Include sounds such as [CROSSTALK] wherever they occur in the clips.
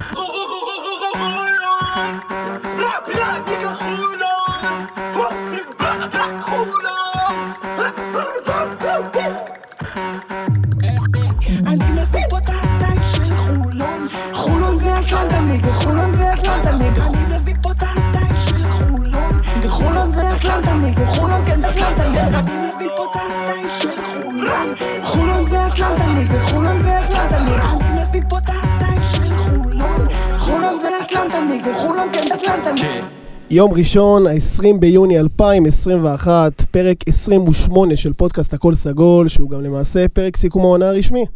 好喝好喝好喝好 חולון כן זה אטלנטה יום ראשון, ה-20 ביוני 2021, פרק 28 של פודקאסט הכל סגול, שהוא גם למעשה פרק סיכום העונה הרשמי.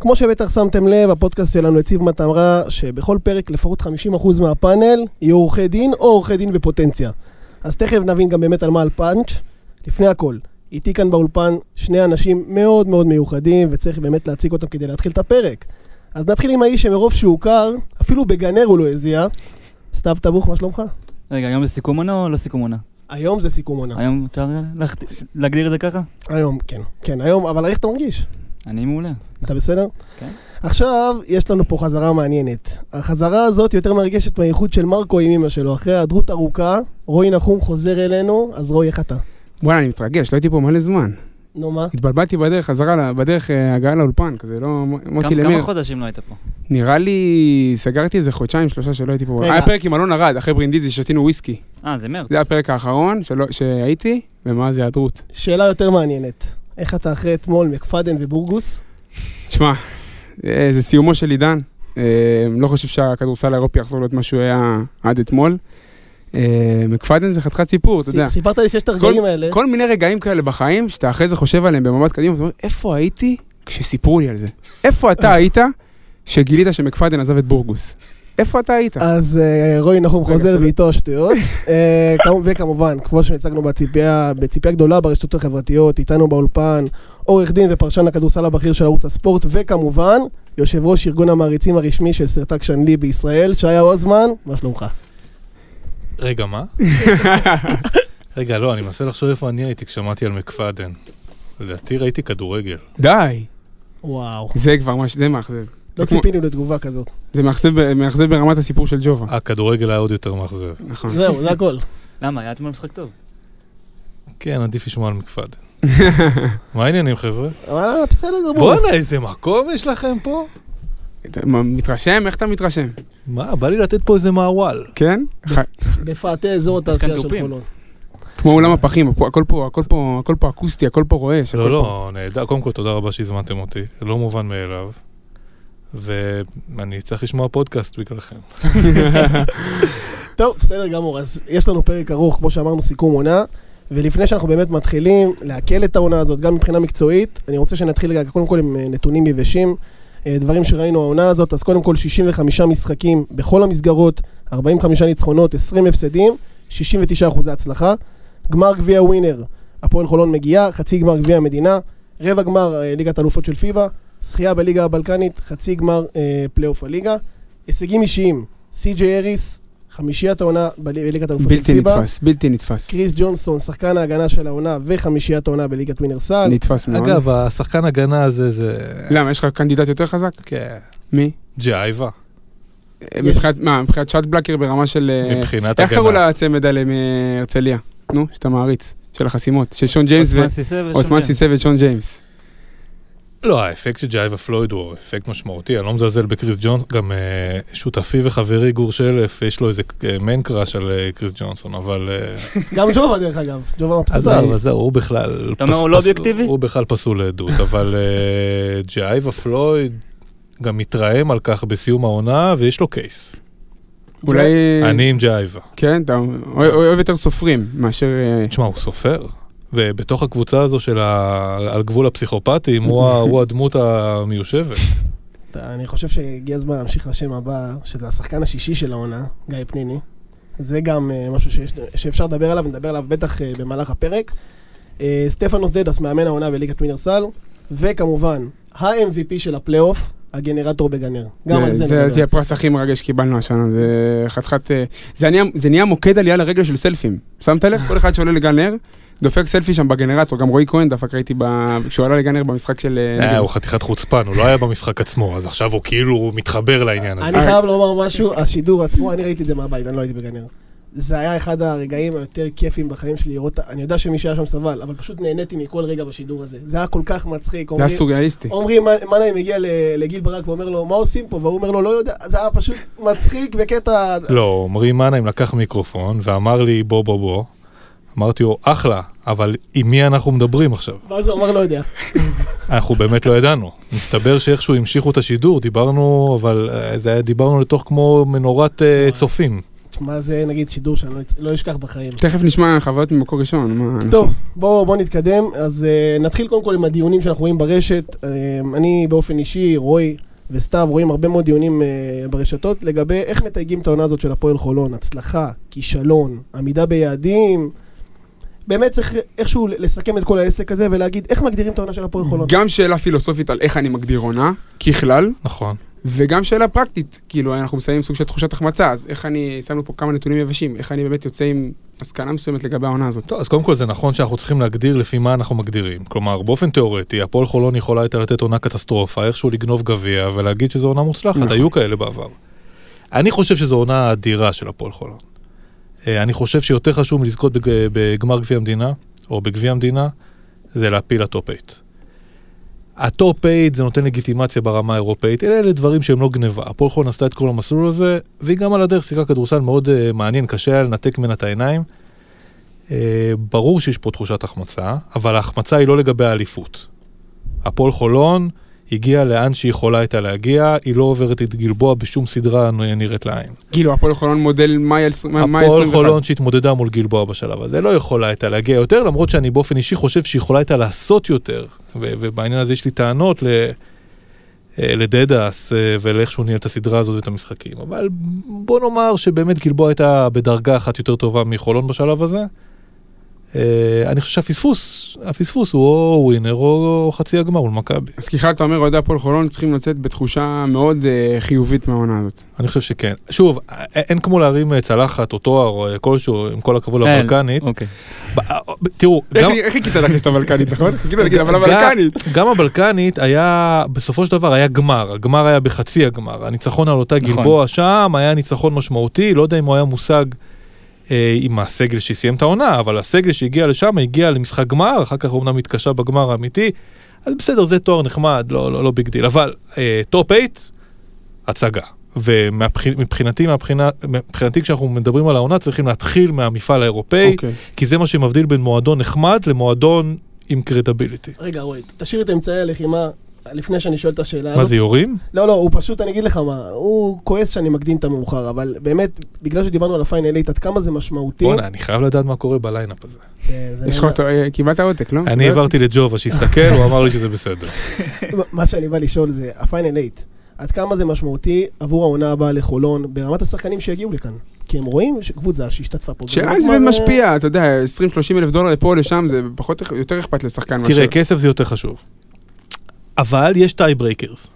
כמו שבטח שמתם לב, הפודקאסט שלנו הציב מטרה שבכל פרק לפחות 50% מהפאנל יהיו עורכי דין או עורכי דין בפוטנציה. אז תכף נבין גם באמת על מה על פאנץ'. לפני הכל, איתי כאן באולפן שני אנשים מאוד מאוד מיוחדים, וצריך באמת להציג אותם כדי להתחיל את הפרק. אז נתחיל עם האיש שמרוב שהוא קר, אפילו בגנר הוא לא הזיע. סתיו טבוך, מה שלומך? רגע, היום זה סיכום עונה או לא סיכום עונה? היום זה סיכום עונה. היום אפשר להכת- להגדיר את זה ככה? היום, כן. כן, היום, אבל איך אתה מרגיש? אני מעולה. אתה בסדר? כן. עכשיו, יש לנו פה חזרה מעניינת. החזרה הזאת יותר מרגשת מהאיחוד של מרקו עם אמא שלו. אחרי היעדרות ארוכה, רועי נחום חוזר אלינו, אז רועי, איך אתה? וואלה, אני מתרגש, לא הייתי פה מלא זמן. נו, מה? התבלבלתי בדרך חזרה, ל- בדרך אה, הגעה לאולפן, כזה, לא... מוטי כמה- למיר. כמה חודשים לא היית פה? נראה לי, סגרתי איזה חודשיים, שלושה שלא הייתי פה. היה פרק עם אלון ארד, אחרי ברינדיזי, שתינו וויסקי. אה, זה מרץ. זה הפרק האחרון שהייתי, ומאז היעדרות. שאלה יותר מעניינת. איך אתה אחרי אתמול מקפדן ובורגוס? תשמע, אה, זה סיומו של עידן. אה, לא חושב שהכדורסל האירופי יחזור להיות מה שהוא היה עד אתמול. אה, מקפדן זה חתיכת סיפור, אתה יודע. סיפרת לי שיש את הרגעים האלה. כל מיני רגעים כאלה בחיים, שאתה אחרי זה חושב עליהם במבט קדימה, אתה אומר, איפה הייתי כשסיפרו לי על זה? איפה אתה היית שגילית שמקפדן עזב את בורגוס? איפה אתה היית? אז אה, רועי נחום חוזר. ואיתו השטויות. [LAUGHS] אה, כמו- וכמובן, כמו שהצגנו בציפייה, בציפייה גדולה ברשתות החברתיות, איתנו באולפן, עורך דין ופרשן הכדורסל הבכיר של ערוץ הספורט, וכמובן, יושב ראש ארגון המעריצים הרשמי של סרטק שנלי בישראל, שהיה אוזמן, מה שלומך? רגע, מה? [LAUGHS] רגע, לא, אני מנסה לחשוב איפה אני הייתי כששמעתי על מקפדן. לדעתי ראיתי כדורגל. די, וואו. זה כבר משהו, זה מאכזב. לא ציפינו לתגובה כזאת. זה מאכזב ברמת הסיפור של ג'ובה. הכדורגל היה עוד יותר מאכזב. נכון. זהו, זה הכל. למה? היה אתמול משחק טוב. כן, עדיף לשמוע על מקפדן. [LAUGHS] מה העניינים, חבר'ה? אבל בסדר גמור. בואנה, איזה מקום יש לכם פה? מתרשם? איך אתה מתרשם? מה, בא לי לתת פה איזה מעוול. כן? [LAUGHS] בפאתי אזור התעשייה של. חולון. כמו אולם הפחים, הכל פה, הכל פה, הכל פה אקוסטי, הכל פה רועש. לא, לא, נהדר. קודם כל, תודה רבה שהזמנתם אותי. לא מובן מאליו. ואני צריך לשמוע פודקאסט בגללכם. [LAUGHS] טוב, בסדר גמור, אז יש לנו פרק ארוך, כמו שאמרנו, סיכום עונה, ולפני שאנחנו באמת מתחילים לעכל את העונה הזאת, גם מבחינה מקצועית, אני רוצה שנתחיל רגע קודם כל עם אה, נתונים יבשים, דברים שראינו העונה הזאת, אז קודם כל 65 משחקים בכל המסגרות, 45 ניצחונות, 20 הפסדים, 69 אחוזי הצלחה. גמר גביע ווינר, הפועל חולון מגיעה, חצי גמר גביע המדינה, רבע גמר אה, ליגת אלופות של פיבה, זכייה בליגה הבלקנית, חצי גמר אה, פלייאוף הליגה. הישגים אישיים, סי.ג'יי האריס, חמישיית העונה בליגת אלופות של פיבה. בלתי נתפס, בלתי נתפס. קריס ג'ונסון, שחקן ההגנה של העונה וחמישיית העונה בליגת ווינר סל. נתפס מאוד. אגב, השחקן הגנה הזה זה... למה, יש לך קנדידט יותר חזק? כן. מי? ג'ייבה. מבחינת, מה, מבחינת shot blocker ברמה של... אה, מבחינת איך קראו הגנה. לצמד האלה מהרצליה? נו, שאתה מעריץ, של החסימות, של שון ג'יימס ו... אוסמן סיסא ושון ג'יימס. לא, האפקט של ג'ייבה פלויד הוא אפקט משמעותי, אני לא מזלזל בקריס ג'ונסון, גם אה, שותפי וחברי גור שלף, יש לו איזה מן crush על אה, קריס ג'ונסון, אבל... אה, [LAUGHS] גם ג'ובה דרך אגב, ג'ובה מבסוט. עזוב, עזוב, הוא בכלל... אתה אומר, הוא לא אובייקטיבי? הוא בכלל פסול לעדות, אבל אה, ג'ייבה פלויד גם מתרעם על כך בסיום העונה, ויש לו case. אולי... אני עם ג'ייבה. כן, אתה אוהב יותר סופרים מאשר... אה, תשמע, הוא סופר. ובתוך הקבוצה הזו של ה... על גבול הפסיכופטים, הוא ה- [LAUGHS] הוא הדמות המיושבת. אני חושב שהגיע הזמן להמשיך לשם הבא, שזה השחקן השישי של העונה, גיא פניני. זה גם אה, משהו שיש, שאפשר לדבר עליו, נדבר עליו בטח אה, במהלך הפרק. אה, סטפנוס דדאס, מאמן העונה בליגת ווינר סל, וכמובן, ה- MVP של הפלייאוף, הגנרטור בגן נר. גם על זה זה נדבר. לדעתי הפרס הכי מרגש שקיבלנו השנה, זה חתיכת... זה נהיה- זה נהיה מוקד עלייה לרגל של סלפים. שמת לב? [LAUGHS] כל אחד שעולה לגן נר, דופק סלפי שם בגנרטור, גם רועי כהן דפק, ראיתי כשהוא עלה לגן נר במשחק של... אה, אה. הוא חתיכת חוצפן, הוא לא היה במשחק עצמו, אז עכשיו הוא כאילו מתחבר לעניין הזה. אני חייב לומר משהו, השידור עצמו, אני ראיתי את זה מהבית, אני לא הייתי בגן נר. זה היה אחד הרגעים היותר כיפים בחיים שלי לראות, אני יודע שמי שהיה שם סבל, אבל פשוט נהניתי מכל רגע בשידור הזה. זה היה כל כך מצחיק. זה היה אומרים- סוריאליסטי. אומרים, מנהי מגיע ל- לגיל ברק ואומר לו, מה עושים פה? והוא אומר לו, לא יודע, זה היה פשוט מצחיק בקטע... לא, עמרי מנהיים לקח מיקרופון ואמר לי בוא בוא בוא. אמרתי לו, אחלה, אבל עם מי אנחנו מדברים עכשיו? ואז הוא אמר, לא יודע. אנחנו באמת לא ידענו. מסתבר שאיכשהו המשיכו את השידור, דיברנו, אבל אה, זה היה, דיברנו לתוך כמו מנורת אה, צופים. תשמע, זה נגיד שידור שאני לא לא אשכח בחיים. תכף נשמע חוויות ממקור ראשון. טוב, בואו בוא נתקדם. אז uh, נתחיל קודם כל עם הדיונים שאנחנו רואים ברשת. Uh, אני באופן אישי, רועי וסתיו רואים הרבה מאוד דיונים uh, ברשתות לגבי איך מתייגים את העונה הזאת של הפועל חולון. הצלחה, כישלון, עמידה ביעדים. באמת צריך איכשהו לסכם את כל העסק הזה ולהגיד איך מגדירים את העונה של הפועל חולון. גם שאלה פילוסופית על איך אני מגדיר עונה, ככלל, נכון. וגם שאלה פרקטית, כאילו אנחנו מסיימים סוג של תחושת החמצה, אז איך אני, שמנו פה כמה נתונים יבשים, איך אני באמת יוצא עם מסקנה מסוימת לגבי העונה הזאת. טוב, אז קודם כל זה נכון שאנחנו צריכים להגדיר לפי מה אנחנו מגדירים. כלומר, באופן תיאורטי, הפועל חולון יכולה הייתה לתת עונה קטסטרופה, איכשהו לגנוב גביע ולהגיד שזו עונה מוצלחת, נכון. היו כאלה בעבר. אני חושב שזו עונה אדירה של הפועל חולון. אה, אני חושב שיותר חשוב מלזכות בג- בגמר גביע המדינה, או בגביע המדינה, זה להעפיל ל top 8. ה top 8 זה נותן לגיטימציה ברמה האירופאית, אלה אלה דברים שהם לא גניבה. הפועל חולון עשתה את כל המסלול הזה, והיא גם על הדרך שיחקה כדורסל מאוד uh, מעניין, קשה היה לנתק ממנה את העיניים. Uh, ברור שיש פה תחושת החמצה, אבל ההחמצה היא לא לגבי האליפות. הפועל חולון הגיעה לאן שהיא יכולה הייתה להגיע, היא לא עוברת את גלבוע בשום סדרה נראית לעין. כאילו, הפועל חולון מודל מאי 21. הפועל חולון שהתמודדה מול גלבוע בשלב הזה לא יכולה הייתה להגיע יותר, למרות שאני באופן אישי חושב שהיא יכולה הייתה לעשות יותר, ו- ובעניין הזה יש לי טענות ל... אה, לדדס אה, ולאיך שהוא ניהל את הסדרה הזאת ואת המשחקים. אבל בוא נאמר שבאמת גלבוע הייתה בדרגה אחת יותר טובה מחולון בשלב הזה. אה, אני חושב שהפספוס, הפספוס הוא או ווינר או חצי הגמר מול מכבי. אז ככלל, אתה אומר, אוהדי הפועל חולון צריכים לצאת בתחושה מאוד אה, חיובית מהעונה הזאת. אני חושב שכן. שוב, א- אין כמו להרים אה, צלחת או תואר או אה, כלשהו, עם כל הכבוד לבלקנית. אוקיי. ב- אה, תראו, גם... איך חיכית להכניס את הבלקנית, נכון? [LAUGHS] חיכית להגיד, אבל הבלקנית. גם הבלקנית היה, בסופו של דבר היה גמר, הגמר היה בחצי הגמר, הניצחון על אותה נכון. גלבוע שם היה ניצחון משמעותי, לא יודע אם הוא היה מושג אה, עם הסגל שסיים את העונה, אבל הסגל שהגיע לשם הגיע למשחק גמר, אחר כך אומנם התקשה בגמר האמיתי, אז בסדר, זה תואר נחמד, לא, לא, לא big deal, אבל אה, top 8, הצגה. ומבחינתי, מבחינתי כשאנחנו מדברים על העונה, צריכים להתחיל מהמפעל האירופאי, אוקיי. כי זה מה שמבדיל בין מועדון נחמד למועדון עם קרדיביליטי. רגע, רועי, תשאיר את אמצעי הלחימה לפני שאני שואל את השאלה הזאת. מה זה יורים? לא, לא, הוא פשוט, אני אגיד לך מה, הוא כועס שאני מקדים את המאוחר, אבל באמת, בגלל שדיברנו על ה final 8, עד כמה זה משמעותי, בואנה, אני חייב לדעת מה קורה ב lineup הזה. זה- זה יש לך אותו, אה, קיבלת עותק, לא? אני העברתי לג'ובה שיסתכל, הוא אמר לי שזה בסדר. [LAUGHS] מה שאני בא לשאול זה, ה final 8, עד כמה זה משמעותי עבור העונה הבאה לחולון, ברמת השחקנים שיגיעו לכאן? כי הם רואים שקבוצה שהשתתפה פה. שאז זה משפיע, אתה יודע, 20-30 אלף דולר לפה או לשם, זה פחות, יותר אכפת לשחקן. תראה, כסף זה יותר חשוב. אבל יש tie breakers.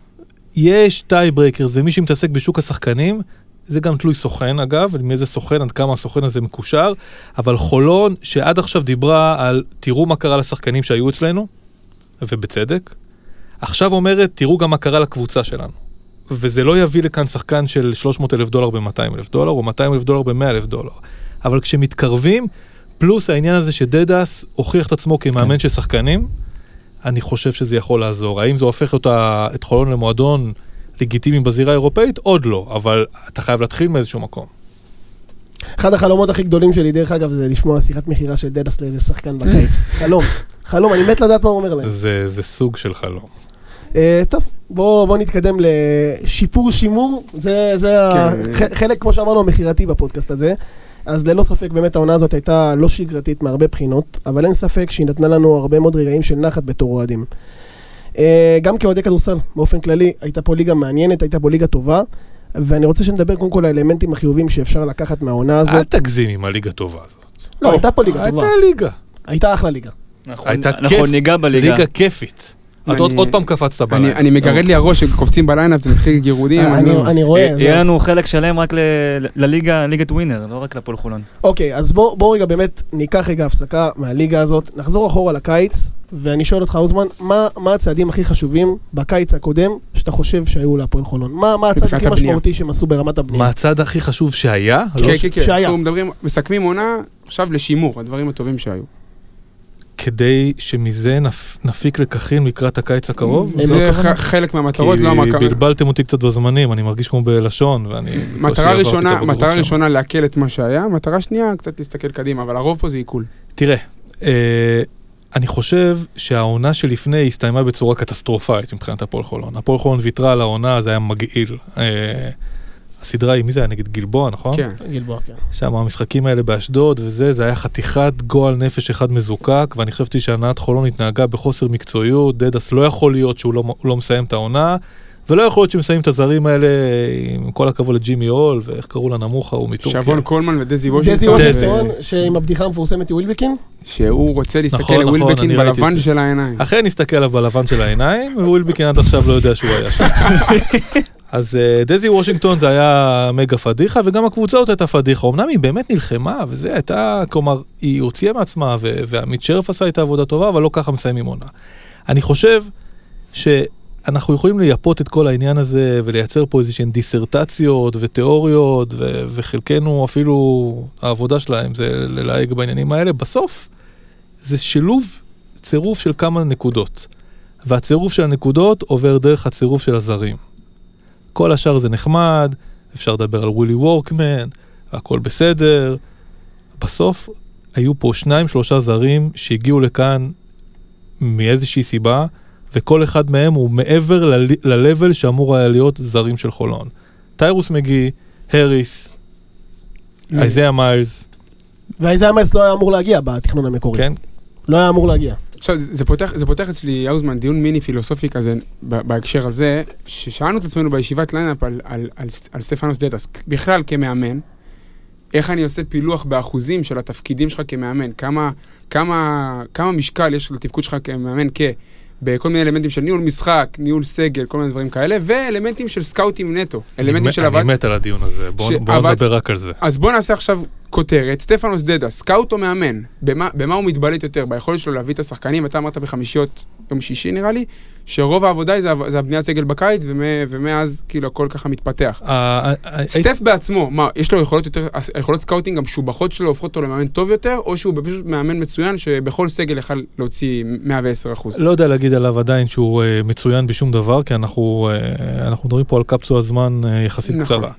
יש tie breakers, ומי שמתעסק בשוק השחקנים, זה גם תלוי סוכן אגב, מאיזה סוכן, עד כמה הסוכן הזה מקושר, אבל חולון, שעד עכשיו דיברה על תראו מה קרה לשחקנים שהיו אצלנו, ובצדק, עכשיו אומרת תראו גם מה קרה לקבוצה שלנו. וזה לא יביא לכאן שחקן של 300 אלף דולר ב-200 אלף דולר, או 200 אלף דולר ב-100 אלף דולר. אבל כשמתקרבים, פלוס העניין הזה שדדס הוכיח את עצמו כמאמן כן. של שחקנים, אני חושב שזה יכול לעזור. האם זה הופך אותה, את חולון למועדון לגיטימי בזירה האירופאית? עוד לא, אבל אתה חייב להתחיל מאיזשהו מקום. אחד החלומות הכי גדולים שלי, דרך אגב, זה לשמוע שיחת מכירה של דדס לאיזה שחקן בקיץ. [LAUGHS] חלום. חלום, אני מת לדעת מה הוא אומר להם. זה, זה סוג של חלום. אה, טוב, בואו בוא נתקדם לשיפור שימור, זה, זה כן. ח- חלק, כמו שאמרנו, המכירתי בפודקאסט הזה. אז ללא ספק, באמת העונה הזאת הייתה לא שגרתית מהרבה בחינות, אבל אין ספק שהיא נתנה לנו הרבה מאוד רגעים של נחת בתור אוהדים. אה, גם כאוהדי כדורסל, באופן כללי, הייתה פה ליגה מעניינת, הייתה פה ליגה טובה, ואני רוצה שנדבר קודם כל על האלמנטים החיוביים שאפשר לקחת מהעונה אל הזאת. תגזים עם הליגה טובה הזאת. לא, הייתה פה ליגה טובה, הייתה ליגה. הייתה אחלה ליגה. אנחנו הייתה אנחנו כיף. ניגע בליגה. ליגה כיפית. את עוד- אני- עוד פעם קפצת אני- בלילה. אני מגרד לי הראש שקופצים בליינאפ, זה מתחיל גירודים. אה, אני אני- לא- אני רואה. יהיה זה- יהיה לנו חלק שלם רק ל- לליגה, ליגת ווינר, לא רק לפועל חולון. אוקיי, אז בוא בוא רגע באמת ניקח רגע הפסקה מהליגה הזאת, נחזור אחורה לקיץ, ואני שואל אותך, אוזמן, מה מה הצעדים הכי חשובים בקיץ הקודם שאתה חושב שהיו להפועל חולון? מה מה הצעד הכי. משמעותי שהם עשו ברמת הבנייה? מה הצעד הכי חשוב שהיה? לא כן, ש- כן, כן. שהיה. אנחנו מדברים, מסכמים עונה עכשיו לשימור, הדברים הטובים שהיו. כדי שמזה נפ- נפיק לקחים לקראת הקיץ הקרוב? זה הכוונה? ח- חלק מהמטרות, לא כי המטרה. בלבלתם אותי קצת בזמנים, אני מרגיש כמו בלשון, ואני... מטרה ראשונה, מטרה. ראשונה לעכל את מה שהיה, מטרה שנייה, קצת להסתכל קדימה, אבל הרוב פה זה עיכול. תראה, אה, אני חושב שהעונה שלפני הסתיימה בצורה קטסטרופלית מבחינת הפועל חולון. הפועל חולון ויתרה על העונה, זה היה מגעיל. אה, הסדרה היא, מי זה היה? נגד גלבוע, נכון? כן. גלבוע, כן. שם המשחקים האלה באשדוד וזה, זה היה חתיכת גועל נפש אחד מזוקק, ואני חשבתי שהנהלת חולון התנהגה בחוסר מקצועיות, דדס לא יכול להיות שהוא לא, הוא לא מסיים את העונה, ולא יכול להיות שמסיים את הזרים האלה, עם כל הכבוד לג'ימי הול, ואיך קראו לנמוך ההוא מטורקיה. שוואן קולמן ודזי דזי וושינגטון, וושינגטון, שעם הבדיחה המפורסמת עם ווילבקין, שהוא רוצה להסתכל נכון, נכון, אני ראיתי את בלבן. של העיניים. אכן הסתכל עליו בלבן של העיניים, ווילבקין עד עכשיו לא יודע שהוא היה שם. [LAUGHS] אז אה, דזי וושינגטון זה היה מגה פדיחה, וגם הקבוצה הזאת הייתה פדיחה. אמנם היא באמת נלחמה, וזה הייתה, כלומר, היא הוציאה מעצמה, ועמית שרף עשה איתה עבודה טובה, אבל לא ככה מסיימים עונה. אני חושב שאנחנו יכולים לייפות את כל העניין הזה, ולייצר פה איזשהן דיסרטציות ותיאוריות, ו- וחלקנו אפילו, העבודה שלהם זה ללהג בעניינים האלה. בסוף, זה שילוב, צירוף של כמה נקודות. והצירוף של הנקודות עובר דרך הצירוף של הזרים. כל השאר זה נחמד, אפשר לדבר על ווילי וורקמן, והכל בסדר. בסוף היו פה שניים שלושה זרים שהגיעו לכאן מאיזושהי סיבה, וכל אחד מהם הוא מעבר ל- level שאמור היה להיות זרים של חולון. טיירוס מגי, הריס, איזיה מיילס, ואיזה אמרס לא היה אמור להגיע בתכנון המקורי. כן? לא היה אמור להגיע. עכשיו, זה- פותח, זה פותח אצלי, האוזמן, דיון מיני פילוסופי כזה, בהקשר הזה, ששאלנו את עצמנו בישיבת lineup על, על, על, על סטפנוס דדאס, בכלל כמאמן, איך אני עושה פילוח באחוזים של התפקידים שלך כמאמן, כמה, כמה, כמה משקל יש לתפקוד שלך כמאמן כ... בכל מיני אלמנטים של ניהול משחק, ניהול סגל, כל מיני דברים כאלה, ואלמנטים של סקאוטינג נטו. אלמנטים אני, של אני עבד... מת על הדיון הזה, בואו נדבר רק על זה. אז בוא נעשה עכשיו כותרת, סטפנוס דדאס, scout או מאמן? במה, במה הוא מתבלט יותר? ביכולת שלו להביא את השחקנים, אתה אמרת בחמישיות יום שישי נראה לי, שרוב העבודה היא זה, זה הבניית סגל בקיץ, ומ, ומאז כאילו הכל ככה מתפתח. אה, אה, סטף בעצמו, מה, יש לו יכולות יותר, היכולות scouting המשובחות שלו הופכות אותו למאמן טוב יותר, או שהוא פשוט מאמן מצוין שבכל סגל יכל להוציא 110 אחוז? לא יודע להגיד עליו עדיין שהוא אה, מצוין בשום דבר, כי אנחנו, אה, אנחנו מדברים פה על קפסולת זמן אה, יחסית נכון. קצרה.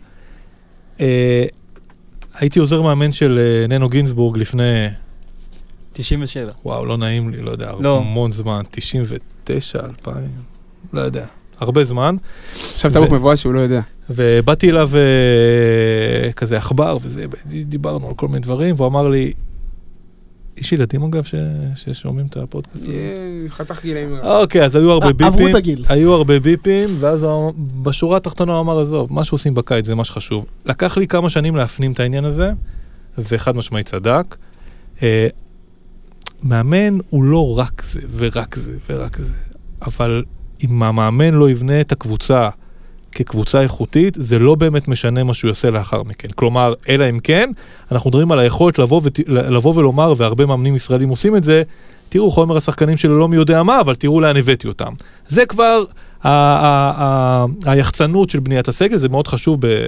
הייתי עוזר מאמן של אה, ננו גינזבורג לפני, 97. וואו, לא נעים לי, לא יודע, לא. המון זמן, 99, 2000, לא יודע, הרבה זמן. עכשיו טעות ו- מבואס שהוא לא יודע. ובאתי אליו אה, כזה עכבר וזה, דיברנו על כל מיני דברים, והוא אמר לי, יש ילדים אגב ש- ששומעים את הפודקאסט הזה? אה, חתך גילאים. אוקיי, אז היו הרבה אה, עברו ביפים. את הגיל. היו הרבה ביפים, ואז בשורה התחתונה הוא אמר, עזוב, מה שעושים בקיץ זה מה שחשוב. לקח לי כמה שנים להפנים את העניין הזה, וחד משמעית צדק. אה, מאמן הוא לא רק זה, ורק זה, ורק זה. אבל אם המאמן לא יבנה את הקבוצה כקבוצה איכותית, זה לא באמת משנה מה שהוא יעשה לאחר מכן. כלומר, אלא אם כן, אנחנו מדברים על היכולת לבוא, ות... לבוא ולומר, והרבה מאמנים ישראלים עושים את זה, תראו חומר השחקנים שלו לא מי יודע מה, אבל תראו לאן הבאתי אותם. זה כבר ה- ה- ה- היחצנות של בניית הסגל, זה מאוד חשוב ב...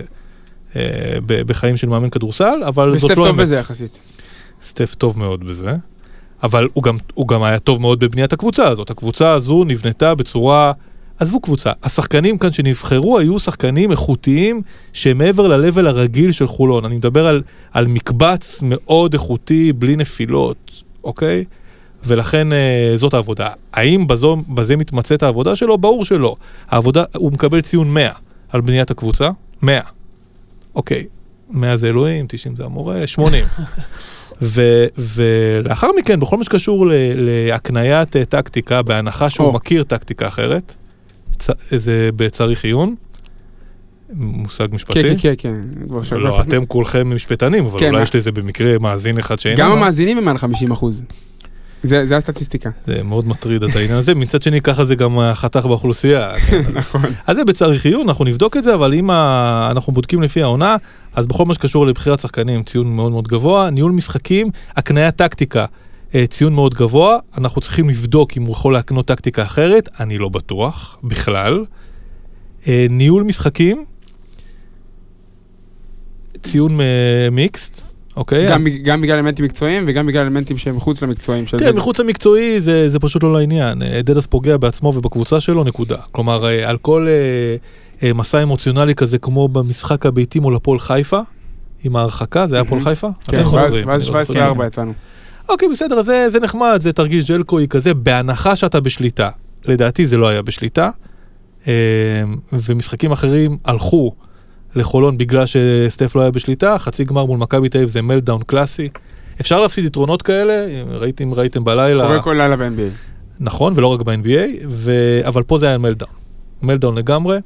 אה, ב- בחיים של מאמן כדורסל, אבל זאת וסטף לא טוב האמת. בזה יחסית. סטף טוב מאוד בזה, אבל הוא גם, הוא גם היה טוב מאוד בבניית הקבוצה הזאת. הקבוצה הזו נבנתה בצורה... עזבו קבוצה, השחקנים כאן שנבחרו היו שחקנים איכותיים שמעבר ל-level הרגיל של חולון. אני מדבר על, על מקבץ מאוד איכותי, בלי נפילות, אוקיי? ולכן אה, זאת העבודה. האם בזו, בזה מתמצאת העבודה שלו? ברור שלא. העבודה, הוא מקבל ציון 100 על בניית הקבוצה, 100. אוקיי, 100 זה אלוהים, 90 זה המורה, 80. ו, ולאחר מכן, בכל מה שקשור להקניית אה, טקטיקה, בהנחה שהוא או. מכיר טקטיקה אחרת, זה בצריך עיון, מושג משפטי. כן, כן, כן, כן. לא, לעשות- אתם כולכם משפטנים, אבל כן, אולי מה- יש לזה במקרה מאזין אחד שאיננו. גם המאזינים הם מעל 50 אחוז. זה זה הסטטיסטיקה. זה מאוד מטריד את העניין הזה, מצד שני ככה זה גם החתך באוכלוסייה. [LAUGHS] כן. נכון. אז זה בצריך עיון, אנחנו נבדוק את זה, אבל אם ה... אנחנו בודקים לפי העונה, אז בכל מה שקשור לבחירת שחקנים, ציון מאוד מאוד גבוה, ניהול משחקים, הקניית טקטיקה, אה, ציון מאוד גבוה, אנחנו צריכים לבדוק אם הוא יכול להקנות טקטיקה אחרת, אני לא בטוח, בכלל. אה, ניהול משחקים, ציון אה, מיקסט, אוקיי? גם גם בגלל אלמנטים מקצועיים וגם בגלל אלמנטים שהם מחוץ למקצועיים. תראה, זה. מחוץ למקצועי זה, זה פשוט לא לעניין. אה, דדס פוגע בעצמו ובקבוצה שלו, נקודה. כלומר, אה, על כל אה, אה, מסע אמוציונלי כזה, כמו במשחק הביתי מול הפועל חיפה, עם ההרחקה, זה היה הפועל. חיפה? כן, ואז- זוכרים, ואז אני לא זוכר. 17-4 יצאנו. אוקיי, בסדר, זה, זה נחמד, זה תרגיל ג'לקוי כזה, בהנחה שאתה בשליטה. לדעתי זה לא היה בשליטה. אה, ומשחקים אחרים הלכו לחולון בגלל שסטף לא היה בשליטה, חצי גמר מול מכבי תל אביב זה מלדאון קלאסי. אפשר להפסיד יתרונות כאלה, אם ראיתם, ראיתם בלילה. קורה כל לילה ב-NBA. נכון, ולא רק ב-NBA, ו... אבל פה זה היה meltdown. meltdown לגמרי.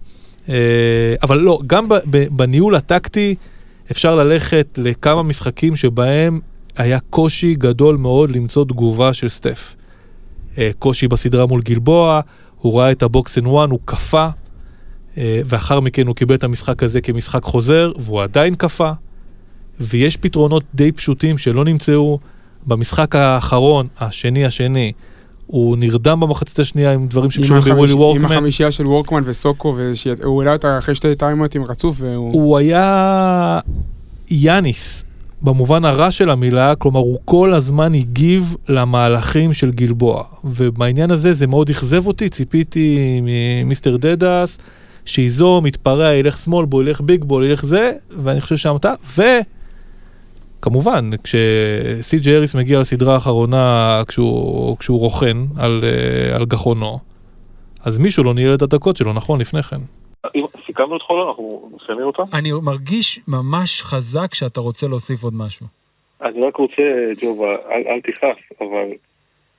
אה, אבל לא, גם בניהול הטקטי אפשר ללכת לכמה משחקים שבהם היה קושי גדול מאוד למצוא תגובה של סטף. אה, קושי בסדרה מול גלבוע, הוא ראה את ה box and one, הוא קפא, אה, ואחר מכן הוא קיבל את המשחק הזה כמשחק חוזר, והוא עדיין קפא. ויש פתרונות די פשוטים שלא נמצאו. במשחק האחרון, השני השני, הוא נרדם במחצית השנייה עם דברים עם שקשורים בווילי עם וורקמן. החמישייה של וורקמן וסוקו, והוא העלה אותה אחרי שתי טיימאוטים רצוף, והוא... הוא היה יאניס, במובן הרע של המילה, כלומר הוא כל הזמן הגיב למהלכים של גלבוע. ובעניין הזה זה מאוד אכזב אותי, ציפיתי ממיסטר דדס, שייזום, יתפרע, ילך שמאל, בו ילך ביג בול, ילך זה, ואני חושב שם אתה, וכמובן, כשסי.ג'י אריס מגיע לסדרה האחרונה, כשהוא, כשהוא רוכן על, אה, על גחונו, אז מישהו לא ניהל את הדקות שלו, נכון, לפני כן. סיכמנו את חולון, אנחנו מסיימים אותה? אני מרגיש ממש חזק שאתה רוצה להוסיף עוד משהו. אני רק רוצה, ג'ובה, אל, אל תכעס, אבל...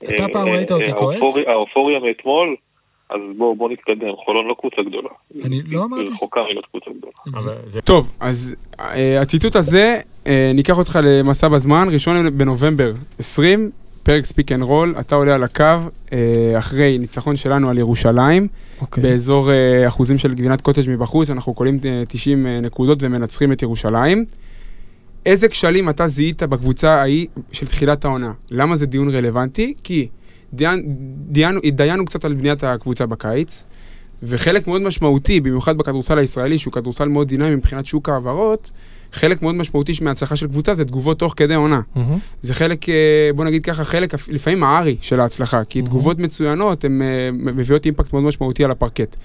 אתה אה, פעם אה, ראית אותי אה, כועס? האופוריה- האופוריה מאתמול, אז בואו בוא נתקדם, חולון לא קקבוצה גדולה. אני לא אמרתי היא רחוקה מלהיות קבוצה גדולה. טוב, אז אה, הציטוט הזה, אה, ניקח אותך למסע בזמן, ראשון בנובמבר 20, פרק Speak and Roll, אתה עולה על הקו אה, אחרי ניצחון שלנו על ירושלים, אוקיי. באזור אה, אחוזים של גבינת קוטג' מבחוץ, אנחנו קולעים אה, 90 אה, נקודות ומנצחים את ירושלים. איזה כשלים אתה זיהית בקבוצה ההיא של תחילת העונה? למה זה דיון רלוונטי? כי דיין, דיינו, קצת על בניית הקבוצה בקיץ, וחלק מאוד משמעותי, במיוחד בכדורסל הישראלי, שהוא כדורסל מאוד דינמי מבחינת שוק ההעברות, חלק מאוד משמעותי מההצלחה של קבוצה זה תגובות תוך כדי עונה. מהמם. זה חלק, אה, בוא נגיד ככה, חלק לפעמים הארי של ההצלחה, כי תגובות מצוינות הן אה, מביאות אימפקט מאוד משמעותי על הפרקט.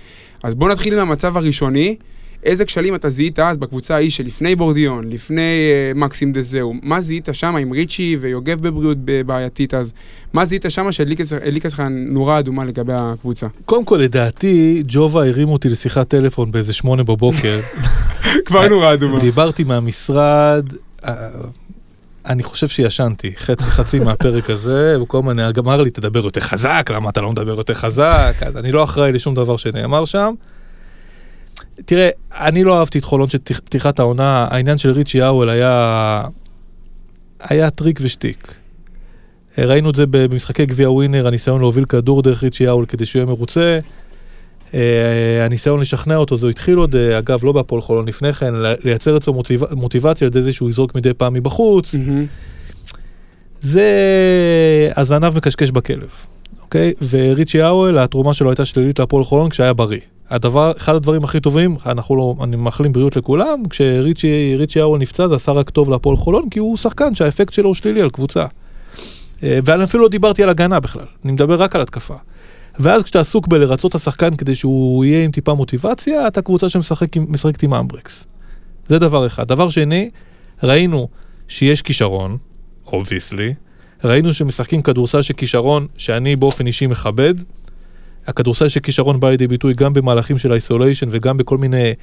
אז בוא נתחיל עם המצב הראשוני. איזה כשלים אתה זיהית אז בקבוצה ההיא שלפני בורדיון, לפני אה, מקסים דזהו? מה זיהית שם עם ריצ'י ויוגב בבריאות בעייתית אז? מה זיהית שם שהדליק אצלך נורה אדומה לגבי הקבוצה? קודם כל, לדעתי, ג'ובה הרים אותי לשיחת טלפון באיזה שמונה בבוקר. [LAUGHS] כבר נורה אדומה. דיברתי מהמשרד, אה, אני חושב שישנתי חצי חצי מהפרק הזה, וכל הזמן אמר לי, תדבר יותר חזק, למה אתה לא מדבר יותר חזק? אז אני לא אחראי לשום דבר שנאמר שם. תראה, אני לא אהבתי את חולון של פתיח- פתיחת העונה, העניין של ריצ'י האוול היה... היה טריק ושטיק. אה, ראינו את זה במשחקי גביע ווינר, הניסיון להוביל כדור דרך ריצ'י האוול כדי שהוא יהיה מרוצה. אה, הניסיון לשכנע אותו, זה התחיל עוד, אה, אגב, לא בהפועל חולון לפני כן, לייצר אצלו מוטיב... מוטיבציה על זה שהוא יזרוק מדי פעם מבחוץ. זה הזנב מקשקש בכלב, אוקיי? וריצ'י האוול, התרומה שלו הייתה שלילית להפועל חולון כשהיה בריא. הדבר, אחד הדברים הכי טובים, אנחנו לא, אני מאחלים בריאות לכולם, כשריצ'י ריצ'י האוול נפצע זה עשה רק טוב להפועל חולון, כי הוא שחקן שהאפקט שלו הוא שלילי על קבוצה. אה, ואני אפילו לא דיברתי על הגנה בכלל, אני מדבר רק על התקפה. ואז כשאתה עסוק בלרצות את השחקן כדי שהוא יהיה עם טיפה מוטיבציה, אתה קבוצה שמשחקת עם- משחקת עם אמברקס. זה דבר אחד. דבר שני, ראינו שיש כישרון, obviously, ראינו שמשחקים כדורסל של כישרון שאני באופן אישי מכבד. הכדורסל של כישרון בא לידי ביטוי גם במהלכים של isolation וגם בכל מיני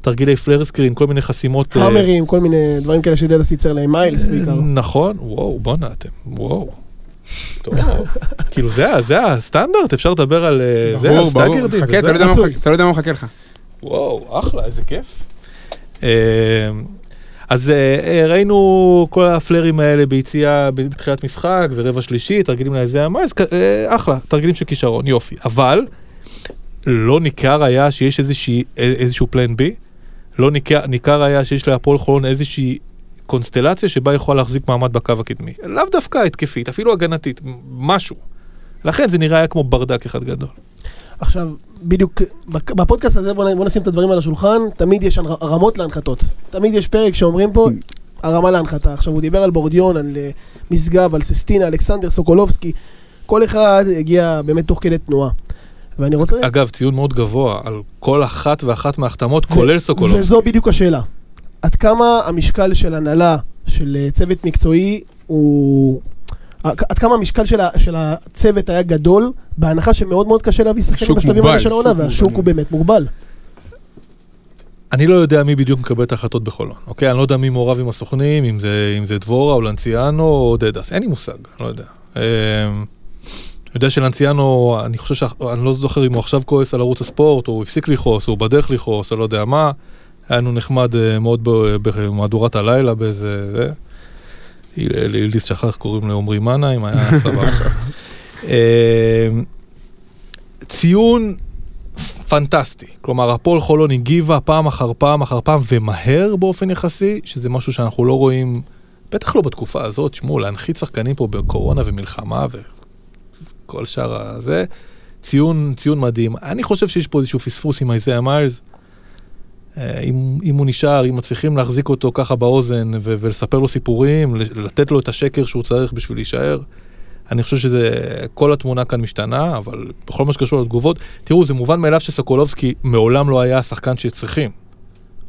תרגילי flare screen, כל מיני חסימות. אה, hammer ים, כל מיני דברים כאלה שדלס ייצר להם מיילס בעיקר. נכון, וואו, בואנה אתם, וואו. טוב, כאילו זה, זה הסטנדרט, אפשר לדבר על אה, זה, על. סטאגרדים. חכה, לא אתה לא יודע מה מחכה לך. וואו, אחלה, איזה כיף. אז אה, אה, ראינו כל הפלרים האלה ביציאה בתחילת משחק ורבע שלישי, תרגילים לאיזה המייס, אה, אחלה, תרגילים של כישרון, יופי. אבל לא ניכר היה שיש איזושהי, איזשהו פלן בי, לא ניכר, ניכר היה שיש להפועל חולון איזושהי קונסטלציה שבה יכולה להחזיק מעמד בקו הקדמי. לאו דווקא התקפית, אפילו הגנתית, משהו. לכן זה נראה היה כמו ברדק אחד גדול. עכשיו, בדיוק, בפודקאסט הזה, בוא, נשים את הדברים על השולחן, תמיד יש הרמות להנחתות. תמיד יש פרק שאומרים פה, הרמה להנחתה. עכשיו, הוא דיבר על בורדיון, על אה, משגב, על ססטינה, אלכסנדר סוקולובסקי. כל אחד הגיע באמת תוך כדי תנועה. ואני רוצה... אגב, ציון מאוד גבוה על כל אחת ואחת מההחתמות, כולל סוקולובסקי. וזו בדיוק השאלה. עד כמה המשקל של הנהלה, של אה, צוות מקצועי, הוא... עד כמה המשקל של, ה, של הצוות היה גדול, בהנחה שמאוד מאוד קשה להביא שחקנים בשלבים האלה של העונה, שוק והשוק מוגבל. הוא באמת מוגבל. אני לא יודע מי בדיוק מקבל את ההחלטות בחולון, אוקיי? אני לא יודע מי מעורב עם הסוכנים, אם זה, אם זה דבורה או לנציאנו או דדס, אין לי מושג, אני לא יודע. אמ, אני יודע שלנציאנו, אני חושב ש... אני לא זוכר אם הוא עכשיו כועס על ערוץ הספורט, או הוא הפסיק לכעוס, או הוא בדרך לכעוס, אני לא יודע מה. היה לנו נחמד אה, מאוד במהדורת הלילה באיזה... זה. לילדיס שכח, קוראים לעומרי מנהיים, היה סבבה. [LAUGHS] אמ, ציון פנטסטי. כלומר, הפועל חולון הגיבה פעם אחר פעם אחר פעם, ומהר באופן יחסי, שזה משהו שאנחנו לא רואים, בטח לא בתקופה הזאת, שמעו, להנחית שחקנים פה בקורונה ומלחמה וכל שאר הזה, ציון, ציון מדהים. אני חושב שיש פה איזשהו פספוס עם איזיה מיילס. אה, אם, אם הוא נשאר, אם מצליחים להחזיק אותו ככה באוזן ו- ולספר לו סיפורים, לתת לו את השקר שהוא צריך בשביל להישאר, אני חושב שזה, כל התמונה כאן משתנה, אבל בכל מה שקשור לתגובות, תראו, זה מובן מאליו שסוקולובסקי מעולם לא היה השחקן שצריכים.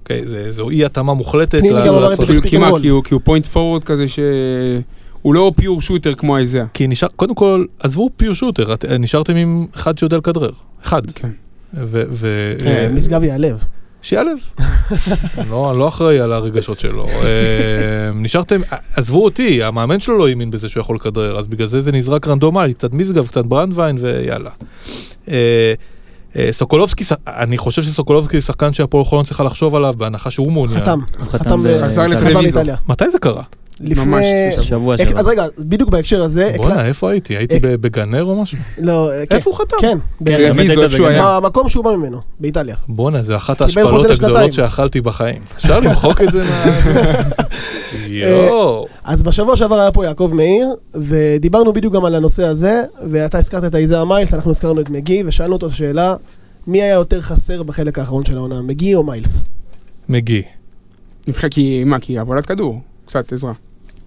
אוקיי, זה, זו אי התאמה מוחלטת פניני גם אמר את זה מספיק כי הוא- פוינט פורוורד כזה ש... הוא לא פיור שוטר כמו איזאה. כי נשאר, קודם כל, עזבו פיור שוטר, את- נשארתם עם אחד שיודע לכדרר. אחד. כן. ו... ו כן, משגב ייעלב. שיעלב. לא, אני לא אחראי על הרגשות שלו. אה, נשארתם, עזבו אותי, המאמן שלו לא האמין בזה שהוא יכול לכדרר, אז בגלל זה זה נזרק רנדומלי, קצת משגב, קצת ברנדווין ויאללה. אה, אה, סוקולובסקי, אני חושב שסוקולובסקי זה שחקן שהפועל חולון צריכה לחשוב עליו, בהנחה שהוא מעוניין. חתם. חתם. לאיטליה. מתי זה קרה? לפני... שבוע הק- שעבר. אז רגע, בדיוק בהקשר הזה, בואנה, איפה הייתי? הייתי ב- בגנר או משהו? לא, כן, איפה הוא חתם? כן, ב- טלוויזיה, איפה שהוא היה. במקום שהוא בא ממנו, באיטליה. בואנה, זה אחת ההשפלות. הגדולות שאכלתי בחיים. אפשר למחוק את זה מה... [LAUGHS] יואו. אז בשבוע שעבר היה פה יעקב מאיר, ודיברנו בדיוק גם על הנושא הזה, ואתה הזכרת את איזאה מיילס, אנחנו הזכרנו את מגי, ושאלנו אותו שאלה, מי היה יותר חסר בחלק האחרון של העונה, מגי או מיילס? מגי. כי, מה, כי עבודת כדור, קצת עזרה.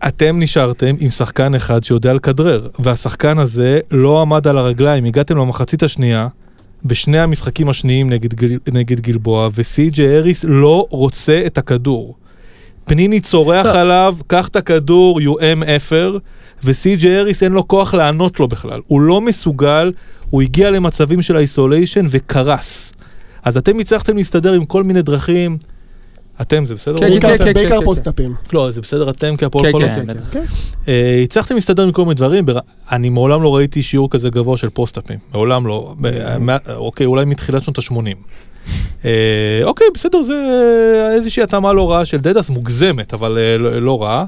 אתם נשארתם עם שחקן אחד שיודע לכדרר, והשחקן הזה לא עמד על הרגליים, הגעתם למחצית השנייה, בשני המשחקים השניים נגד, גיל, נגד גלבוע, וסי.ג'י אריס לא רוצה את הכדור. פניני צורח עליו, קח את הכדור, you am אפר, וסי.ג'י אריס אין לו כוח לענות לו בכלל. הוא לא מסוגל, הוא הגיע למצבים של איסוליישן וקרס. אז אתם הצלחתם להסתדר עם כל מיני דרכים. אתם, זה בסדר? כן? כן, כן, בעיקר כן. פוסט-אפים. לא, זה בסדר, אתם כהפועל כן, חולון. כן, כן, כן. בטח. אה, הצלחתם להסתדר עם כל מיני דברים, בר- אני מעולם לא ראיתי שיעור כזה גבוה של פוסט-אפים, מעולם לא, מה- אוקיי, אולי מתחילת שנות ה-80. אוקיי, בסדר, זה איזושהי התאמה לא רעה של דדס, מוגזמת, אבל אה, לא- לא רעה,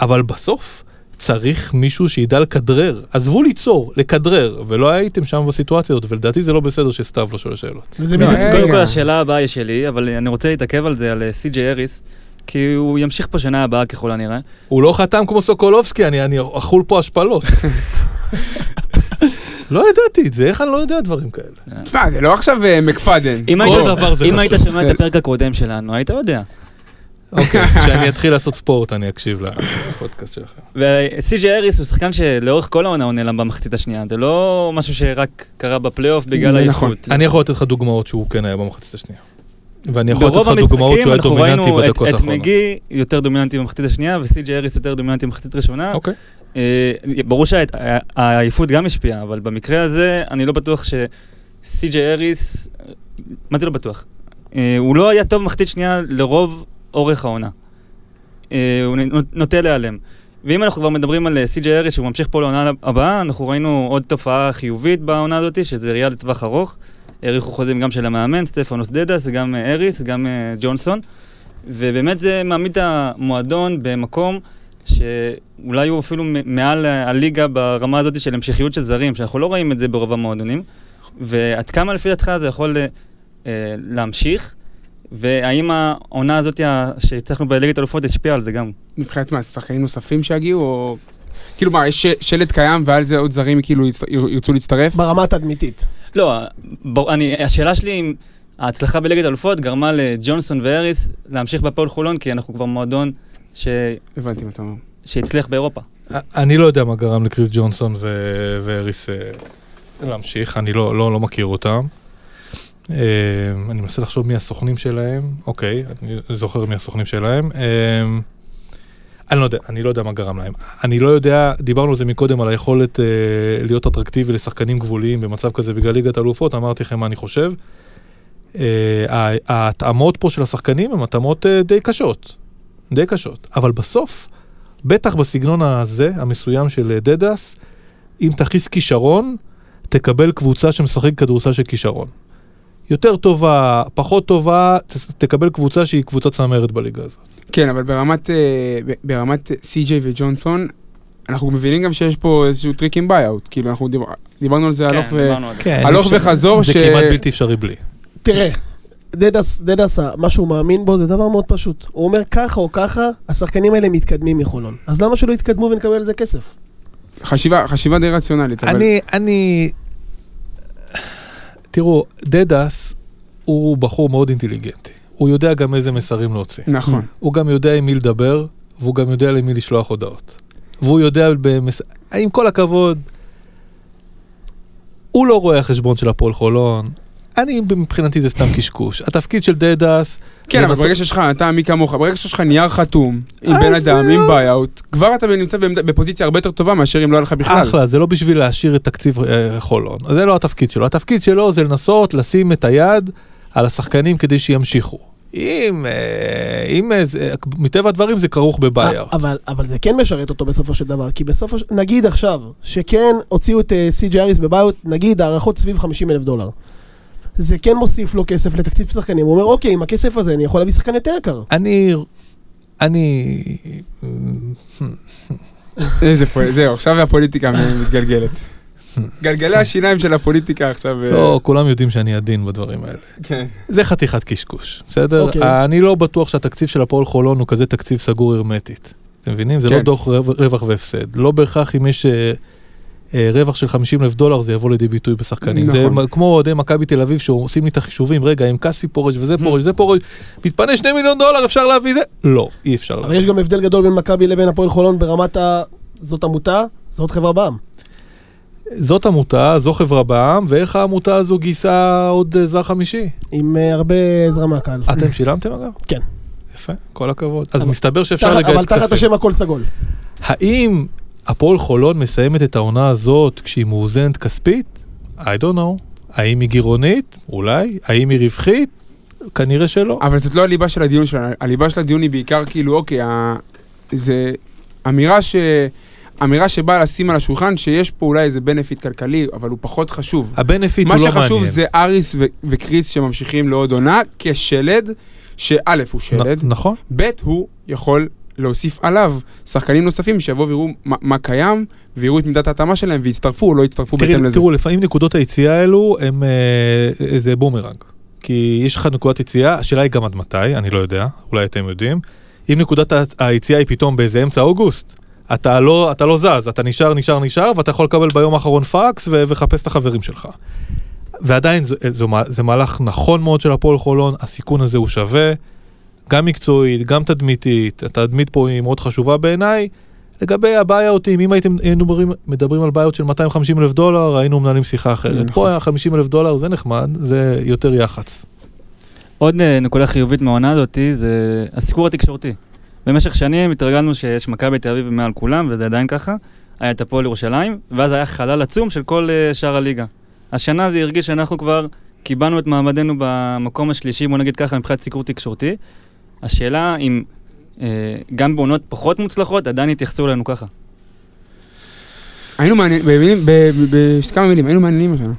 אבל בסוף צריך מישהו שידע לכדרר, עזבו ליצור, לכדרר, ולא הייתם שם בסיטואציה הזאת, ולדעתי זה לא בסדר שסתיו לא שואל שאלות. לא, בדיוק... אה, קודם כל. השאלה הבאה היא שלי, אבל אני רוצה להתעכב על זה, על אה, סי.ג'יי אריס, כי הוא ימשיך פה שנה הבאה ככל הנראה. הוא לא חתם כמו סוקולובסקי, אני אני אכול פה השפלות. [LAUGHS] לא ידעתי את זה, איך אני לא יודע דברים כאלה? תשמע, זה לא עכשיו אה, מקפדן. אם היית-. שומע את הפרק הקודם שלנו, היית יודע. אוקיי, [LAUGHS] כשאני אתחיל לעשות ספורט אני אקשיב לפודקאסט שלכם. וסי.ג'יי אריס הוא שחקן שלאורך כל העונה הוא נעלם במחצית השנייה, זה לא משהו שרק קרה בפלייאוף בגלל נכון. העייפות. אני יכול לתת לך דוגמאות שהוא כן היה במחצית השנייה. ואני יכול לתת ברוב לך דוגמאות המשחקים שהוא היה אנחנו דומיננטי ראינו את- בדקות את האחרונות. מגי יותר דומיננטי במחצית השנייה וסי.ג'יי אריס יותר דומיננטי במחצית הראשונה. אוקיי. אה, ברור שהעייפות גם השפיעה, אבל במקרה הזה אני לא בטוח שסי.ג'יי אריס, מה זה לא בטוח? אה, הוא לא היה טוב במחצית שנייה לרוב אורך העונה. אה, הוא נוטה להיעלם. ואם אנחנו כבר מדברים על אה, סי.ג'יי אריס שהוא ממשיך פה לעונה הבאה, אנחנו ראינו עוד תופעה חיובית בעונה הזאת, שזה ראייה לטווח ארוך. האריכו חוזים גם של המאמן, סטפנוס דדס, גם אה, אריס, גם אה, ג'ונסון. ובאמת זה מעמיד את המועדון במקום שאולי הוא אפילו מעל הליגה ברמה הזאת של המשכיות של זרים, שאנחנו לא רואים את זה ברוב המועדונים. ועד כמה לפי דעתך זה יכול אה, להמשיך? והאם העונה הזאת שהצלחנו בליגת אלופות השפיעה על זה גם? מבחינת מה, שחקנים נוספים שיגיעו, או... כאילו מה, יש שלד קיים ועל זה עוד זרים כאילו ירצו להצטרף? ברמה התדמיתית. לא, אני, השאלה שלי אם ההצלחה בליגת אלופות גרמה לג'ונסון והאריס להמשיך בהפועל חולון, כי אנחנו כבר מועדון ש... הבנתי מה אתה אומר. שהצליח באירופה. אני לא יודע מה גרם לקריס ג'ונסון ו- והריס אה, להמשיך, אני לא, לא, לא מכיר אותם. אה, אני מנסה לחשוב מי הסוכנים שלהם, אוקיי, אני זוכר מי הסוכנים שלהם. אה, אני לא יודע, אני לא יודע מה גרם להם. אני לא יודע, דיברנו על זה מקודם, על היכולת אה, להיות אטרקטיבי לשחקנים גבוליים במצב כזה בגלל ליגת האלופות, אמרתי לכם מה אני חושב. אה, ההתאמות פה של השחקנים הן התאמות אה, די קשות, די קשות, אבל בסוף, בטח בסגנון הזה, המסוים של אה, דדס, אם תכניס כישרון, תקבל קבוצה שמשחק כדורסל של כישרון. יותר טובה, פחות טובה, ת- תקבל קבוצה שהיא קבוצת צמרת בליגה הזאת. כן, אבל ברמת, אה, ברמת סי.ג'יי וג'ונסון, אנחנו מבינים גם שיש פה איזשהו טריק עם buyout. כאילו, אנחנו דיבר, דיברנו על זה הלוך ו... על זה. כן, הלוך אי אפשר- וחזור זה ש- כמעט בלתי אפשרי בלי. תראה, דדס, דדס, מה שהוא מאמין בו זה דבר מאוד פשוט. הוא אומר ככה או ככה, השחקנים האלה מתקדמים מחולון. אז למה שלא יתקדמו ונקבל על זה כסף? חשיבה, חשיבה די רציונלית, אבל... אני, אני... תראו, דדס הוא בחור מאוד אינטליגנטי. הוא יודע גם איזה מסרים להוציא. נכון. הוא גם יודע עם מי לדבר, והוא גם יודע למי לשלוח הודעות. והוא יודע, במס... עם כל הכבוד, הוא לא רואה החשבון של הפועל חולון. אני, מבחינתי זה סתם קשקוש. התפקיד של דדס... כן, אבל ברגע שיש לך, אתה מי כמוך, ברגע שיש לך נייר חתום, עם בן אז אדם. עם buyout, כבר אתה נמצא בפוזיציה הרבה יותר טובה מאשר אם לא היה לך בכלל. אחלה, זה לא בשביל להשאיר את תקציב אה, חולון. זה לא התפקיד שלו. התפקיד שלו זה לנסות לשים את היד על השחקנים כדי שימשיכו. אם, אה, אם אה, מטבע הדברים זה כרוך בביי-אוט. אבל, אבל זה כן משרת אותו בסופו של דבר, כי בסופו של... נגיד עכשיו, שכן הוציאו את אה, סי.ג'י אריס בביוט, נגיד הערכות סביב 50 אלף דולר. זה כן מוסיף לו כסף לתקציב שחקנים, הוא אומר, אוקיי, עם הכסף הזה אני יכול להביא שחקן יותר יקר. אני... אני... [LAUGHS] איזה פו... זהו, עכשיו הפוליטיקה מתגלגלת. גלגלי השיניים של הפוליטיקה עכשיו... אה, לא, כולם יודעים שאני עדין בדברים האלה. כן. זה חתיכת קשקוש, בסדר? אוקיי. אני לא בטוח שהתקציב של הפועל חולון הוא כזה תקציב סגור הרמטית. אתם מבינים? זה כן. לא דוח רו- רווח והפסד. לא בהכרח אם יש אה, רווח של 50 אלף דולר זה יבוא לידי ביטוי בשחקנים. זה נכון. מ- כמו אוהדי מכבי תל אביב שעושים לי את החישובים, רגע, אם כספי פורש וזה Mm. פורש וזה פורש, מתפנה 2 מיליון דולר, אפשר להביא זה? לא, אי אפשר אבל להביא. יש גם הבדל גדול בין מכבי לבין הפועל חולון ברמת ה... זאת עמותה, זאת חברה בע"מ. זאת עמותה, זו חברה בע"מ, ואיך העמותה הזו גייסה עוד אה, זר חמישי? עם אה, הרבה עזרה מהקהל. אתם שילמתם אגב? כן. יפה, כל הכבוד. אז אבל- מסתבר שאפשר לגייס אבל תחת כספים. השם הכל סגול. האם הפועל חולון מסיימת את העונה הזאת כשהיא מאוזנת כספית? I don't know. האם היא גירעונית? אולי. האם היא רווחית? כנראה שלא. אבל זאת לא הליבה של הדיון שלנו, הליבה של הדיון היא בעיקר כאילו, אוקיי, ה... זה אמירה ש... אמירה שבאה לשים על השולחן שיש פה אולי איזה benefit כלכלי, אבל הוא פחות חשוב. ה benefit מה הוא לא מעניין. שחשוב זה אריס ו- וקריס שממשיכים לעוד עונה כשלד, שא' הוא שלד, נ- נכון. ב' הוא יכול להוסיף עליו שחקנים נוספים שיבואו ויראו מה, מה קיים, ויראו את מידת ההתאמה שלהם ויצטרפו או לא יצטרפו תראי, בהתאם לזה. תראו, לפעמים נקודות היציאה האלו הם אה, זה בומרנג. כי יש לך נקודת יציאה, השאלה היא גם עד מתי, אני לא יודע, אולי אתם יודעים. אם נקודת היציאה היא פתאום באיזה אמצע אוגוסט, אתה לא, אתה לא זז, אתה נשאר, נשאר, נשאר, ואתה יכול לקבל ביום האחרון פקס ו- ולחפש את החברים שלך. ועדיין זו, מה- זה מהלך נכון מאוד של הפועל חולון, הסיכון הזה הוא שווה, גם מקצועית, גם תדמיתית, התדמית פה היא מאוד חשובה בעיניי. לגבי הבעיותים, אם הייתם מדברים, מדברים על בעיות של 250 אלף דולר, היינו מנהלים שיחה אחרת. נכון. פה היה 50 אלף דולר, זה נחמד, זה יותר יח"צ. עוד אה, נקודה חיובית מהעונה הזאתי זה הסיקור התקשורתי. במשך שנים התרגלנו שיש מכבי תל אביב מעל כולם, וזה עדיין ככה. היה את הפועל ירושלים, ואז היה חלל עצום של כל אה, שאר הליגה. השנה זה הרגיש שאנחנו כבר קיבלנו את מעמדנו במקום השלישי, בוא נגיד ככה, מבחינת סיקור תקשורתי. השאלה אם אה, גם בעונות פחות מוצלחות עדיין יתייחסו אלינו ככה. היינו מעניינים, במילים, ב- ב- בכמה מילים, היינו מעניינים השנה.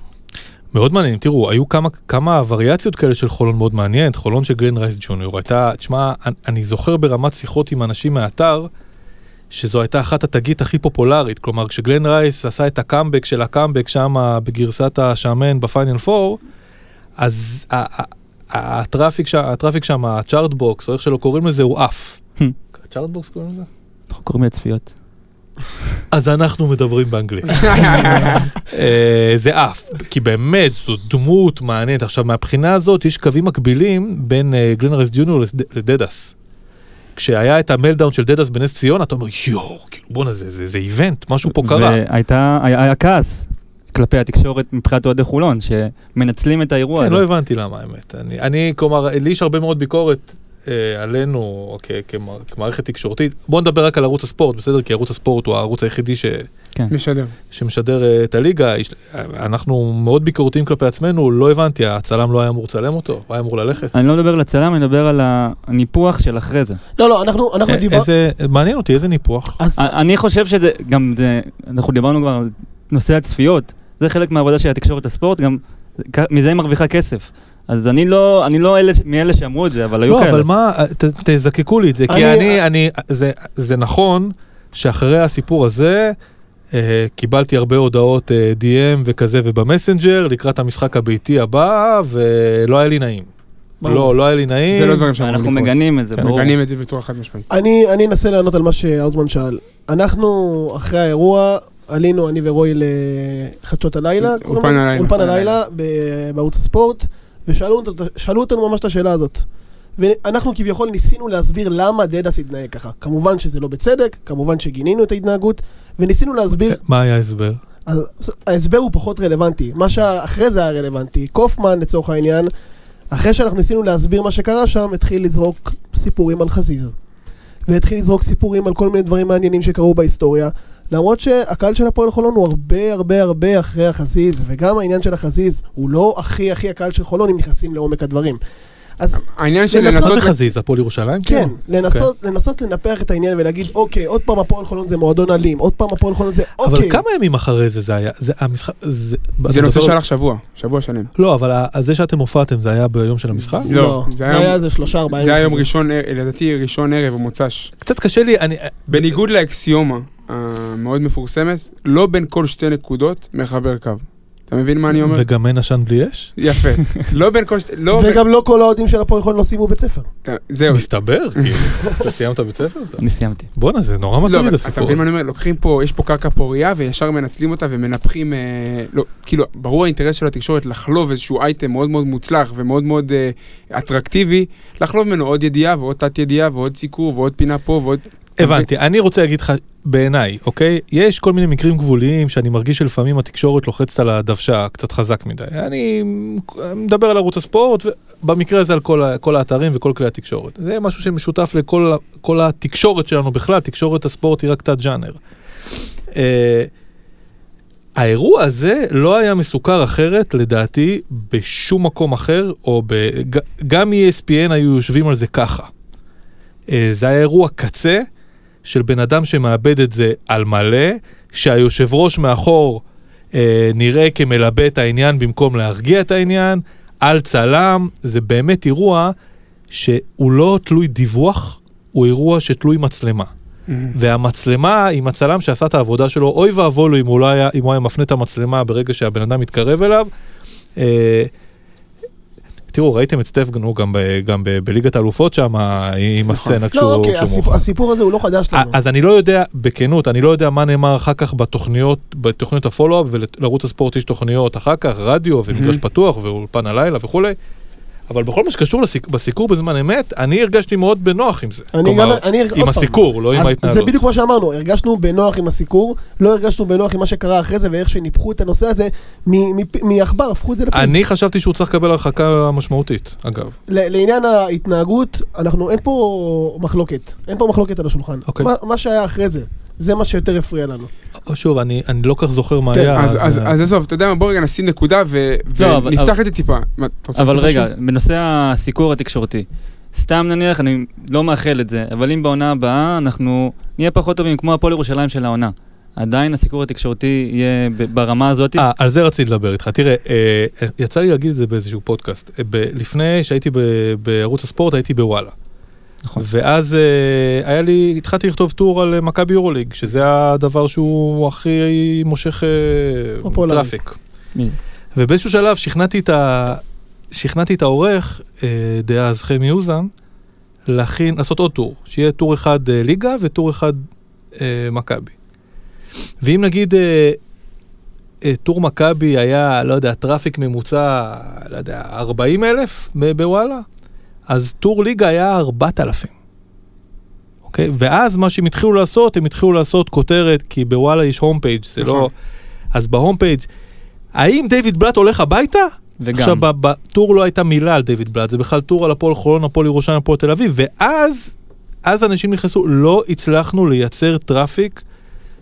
מאוד מעניין, תראו, היו כמה, כמה וריאציות כאלה של חולון מאוד מעניינת, חולון של גלן רייס ג'וניור הייתה, תשמע, אני, אני זוכר ברמת שיחות עם אנשים מהאתר, שזו הייתה אחת התגיות הכי פופולרית, כלומר כשגלן רייס עשה את הקאמבק של הקאמבק שם בגרסת השמן בפיינל 4, אז ה traffic שם, ה traffic שם, ה chart box, או איך שלא קוראים לזה, הוא עף. chart box קוראים לזה? אנחנו קוראים לצפיות. אז אנחנו מדברים באנגלית. [LAUGHS] אה, זה עף, כי באמת זו דמות מעניינת. עכשיו מהבחינה הזאת יש קווים מקבילים בין אה, גלנרס ג'וניור לד- לדדס. כשהיה את המלדאון של דדס בנס ציונה, אתה אומר יואו, כאילו בואנה זה, זה, זה איבנט, משהו פה קרה. והייתה, היה כעס כלפי התקשורת מבחינת אוהדי חולון, שמנצלים את האירוע כן, הזה. לא הבנתי למה האמת. אני, אני, כלומר, לי יש הרבה מאוד ביקורת אה, עלינו כ- כמע- כמערכת תקשורתית. בואו נדבר רק על ערוץ הספורט, בסדר? כי ערוץ הספורט הוא הערוץ היחידי ש, משדר. שמשדר אה, את הליגה. יש, אנחנו מאוד ביקורתיים כלפי עצמנו, לא הבנתי, הצלם לא היה אמור לצלם אותו, הוא היה אמור ללכת. אני לא מדבר על הצלם, אני מדבר על הניפוח של אחרי זה. לא, לא, אנחנו אנחנו אה, דיברנו... איזה, מעניין אותי, איזה ניפוח. אז אני חושב שזה, גם זה, אנחנו דיברנו כבר על נושא הצפיות, זה חלק מהעבודה של התקשורת הספורט, גם מזה היא מרוויחה כסף. אז אני לא, אני לא אלה, מאלה שאמרו את זה, אבל היו לא, כאלה. אבל מה, ת, תזקקו לי את זה, כי אני- אני, אני, זה, זה נכון שאחרי הסיפור הזה, אה, קיבלתי הרבה הודעות אה, DM וכזה ובמסנג'ר לקראת המשחק הביתי הבא, ולא היה לי נעים. ברור. לא, לא היה לי נעים. זה לא דברים שאמורים אנחנו. מגנים את זה, ברור. מגנים את זה בצורה חד משמעית. אני, אני אנסה לענות על מה שהאוזמן שאל. אנחנו, אחרי האירוע, עלינו, אני ורועי, לחדשות הלילה. אולפן לזה? הלילה. אולפן הלילה בערוץ הספורט, ושאלו אותנו- ממש את השאלה הזאת. ואנחנו כביכול ניסינו להסביר למה דדס התנהג ככה. כמובן שזה לא בצדק, כמובן שגינינו את ההתנהגות, וניסינו להסביר, מה היה ההסבר? ההסבר הוא פחות רלוונטי. מה שאחרי זה היה רלוונטי. קופמן, לצורך העניין, אחרי שאנחנו ניסינו להסביר מה שקרה שם, התחיל לזרוק סיפורים על חזיז. והתחיל לזרוק סיפורים על כל מיני דברים מעניינים שקרו בהיסטוריה. למרות שהקהל של הפועל חולון הוא הרבה הרבה הרבה אחרי החזיז, וגם העניין של החזיז הוא לא הכי הכי הקהל של חולון אם נכנסים לעומק הדברים. אז העניין של לנסות. זה חזיז? הפועל ירושלים? כן, כאילו? לנסות, לנסות לנפח את העניין ולהגיד, אוקיי, עוד פעם הפועל חולון זה מועדון אלים, עוד פעם הפועל חולון זה, אבל אוקיי. כמה ימים אחרי זה זה היה? זה המשחק... זה זה נושא שהלך שבוע, שבוע שלם. לא, אבל זה שאתם הופעתם זה היה ביום של המשחק? לא, לא, זה זה היה- איזה שלושה ארבעה זה היה יום. ראשון, אה, לדעתי ראשון ערב או מוצ"ש. קצת קשה לי, אני... בניגוד לאקסיומה המאוד מפורסמת, לא בין כל שתי נקודות מחבר קו. אתה מבין מה אני אומר? וגם אין עשן בלי אש? יפה. [LAUGHS] לא בין כל שתי... לא. וגם לא כל האוהדים של הפועל חולון לא סיימו בית ספר. זהו. מסתבר, [LAUGHS] כאילו. אתה סיימת בית ספר? [LAUGHS] אני סיימתי. בואנה, זה נורא לא, מטריד אבל אתה הסיפור מבין מה הזה. אני אומר? לוקחים פה, יש פה קרקע פורייה וישר מנצלים אותה ומנפחים, אה, לא, כאילו, ברור האינטרס של התקשורת לחלוב איזשהו אייטם מאוד מאוד מוצלח ומאוד מאוד אה, אטרקטיבי, לחלוב ממנו עוד ידיעה ועוד תת ידיעה ועוד סיקור ועוד פינה פה ועוד... הבנתי, אני רוצה להגיד לך, בעיניי, אוקיי? יש כל מיני מקרים גבוליים שאני מרגיש שלפעמים התקשורת לוחצת על הדוושה קצת חזק מדי. אני מדבר על ערוץ הספורט, ובמקרה הזה על כל, כל האתרים וכל כלי התקשורת. זה משהו שמשותף לכל התקשורת שלנו בכלל, תקשורת הספורט היא רק תת ג'אנר. אה, האירוע הזה לא היה מסוכר אחרת, לדעתי, בשום מקום אחר, או ב... גם ESPN היו יושבים על זה ככה. אה, זה היה אירוע קצה של בן אדם שמאבד את זה על מלא, שהיושב ראש מאחור אה, נראה כמלבה את העניין במקום להרגיע את העניין, על צלם, זה באמת אירוע שהוא לא תלוי דיווח, הוא אירוע שתלוי מצלמה. והמצלמה עם הצלם שעשה את העבודה שלו, אוי ואבוי לו אם הוא, לא היה, אם הוא היה מפנה את המצלמה ברגע שהבן אדם מתקרב אליו. אה, תראו, ראיתם את סטף גנו גם, ב, גם ב, בליגת האלופות שם, עם הסצנה כשהוא... לא, אוקיי, הסיפור-. הסיפור הזה הוא לא חדש לנו. אז אני לא יודע, בכנות, אני לא יודע מה נאמר אחר כך בתוכניות, בתוכניות הפולו-אפ, ולערוץ הספורט יש תוכניות אחר כך, רדיו ומגרש. פתוח ואולפן הלילה וכולי, אבל בכל מה שקשור לסיק, בסיקור בזמן אמת, אני הרגשתי מאוד בנוח עם זה. אני כלומר, גם, אני, עוד עם פעם, הסיקור, לא עם ההתנהלות. זה בדיוק מה שאמרנו, הרגשנו בנוח עם הסיקור, לא הרגשנו בנוח עם מה שקרה אחרי זה ואיך שניפחו את הנושא הזה מעכבר, הפכו את זה לפעמים. אני חשבתי שהוא צריך לקבל הרחקה משמעותית, אגב. לעניין ההתנהגות, אנחנו, אין פה מחלוקת, אין פה מחלוקת על השולחן. אוקיי. מה, מה שהיה אחרי זה, זה מה שיותר הפריע לנו. שוב, אני, אני לא כך זוכר מה כן, היה. אז- אז אה, אז עזוב, אתה יודע מה, בוא רגע נשים נקודה ו- לא, אבל- ונפתח אבל- את זה טיפה. מה, אבל להוסיף רגע, משהו? בנושא הסיקור התקשורתי, סתם נניח, אני לא מאחל את זה, אבל אם בעונה הבאה אנחנו נהיה פחות טובים כמו הפועל ירושלים של העונה, עדיין הסיקור התקשורתי יהיה ברמה הזאת. אה, על זה רציתי לדבר איתך. תראה, אה, יצא לי להגיד את זה באיזשהו פודקאסט. אה, ב- לפני שהייתי ב- בערוץ הספורט, הייתי בוואלה. נכון. ואז אה, היה לי, התחלתי לכתוב טור על אה, מכבי יורוליג, שזה הדבר שהוא הכי מושך פופולרי. traffic. ובאיזשהו שלב שכנעתי את, ה... שכנעתי את העורך, אה, דאז חמי אוזן, להכין, לעשות עוד טור, שיהיה טור אחד אה, ליגה וטור אחד אה, מכבי. ואם נגיד אה, טור מכבי היה, לא יודע, traffic ממוצע, לא יודע, 40 אלף בוואלה, אז טור ליגה היה 4,000. אוקיי? ואז מה שהם התחילו לעשות, הם התחילו לעשות כותרת, כי בוואלה יש home page, זה נכון. לא... אז ב home page, האם דיוויד בלאט הולך הביתה? וגם, עכשיו, בטור לא הייתה מילה על דיוויד בלאט, זה בכלל טור על הפועל חולון, הפועל ירושלים, הפועל תל אביב, ואז, אז אנשים נכנסו, לא הצלחנו לייצר traffic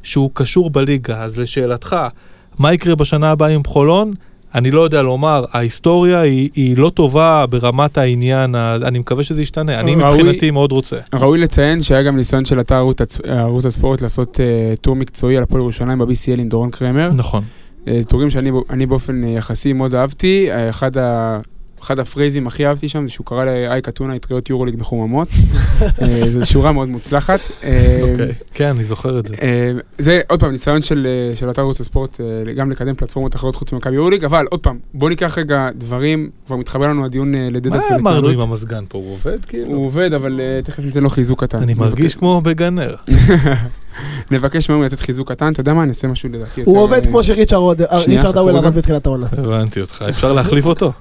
שהוא קשור בליגה. אז לשאלתך, מה יקרה בשנה הבאה עם חולון? אני לא יודע לומר, ההיסטוריה היא, היא לא טובה ברמת העניין, אני מקווה שזה ישתנה, אני ראוי- מבחינתי מאוד רוצה. ראוי לציין שהיה גם ניסיון של אתר ערוץ הספורט לעשות אה, טור מקצועי על הפועל ירושלים ב-BCL עם דורון קרמר. נכון. אה, טורים שאני באופן אה, יחסי מאוד אהבתי. אה, אחד ה... אחד הפרייזים הכי אהבתי שם זה שהוא קרא לאייק אתונה אטריות יורוליג מחוממות. [LAUGHS] אה, זו שורה מאוד מוצלחת. אה, אוקיי, כן, אני זוכר את זה. אה, זה עוד פעם ניסיון של, של אתר ערוץ הספורט גם לקדם פלטפורמות אחרות חוץ ממכבי יורוליג, אבל עוד פעם, בוא ניקח רגע דברים, כבר מתחבר לנו הדיון אה, מה לדדס אמרנו עם ולהתנהלות. המזגן פה, הוא עובד כאילו? הוא עובד, אבל תכף ניתן לו חיזוק קטן. אני מרגיש כמו בגנר. [LAUGHS] נבקש ממנו לתת חיזוק קטן, אתה יודע מה, אני אעשה משהו לדעתי יותר... הוא עובד כמו שריצ'רד רגע. עבד בתחילת העונה. הבנתי אותך, אפשר להחליף אותו?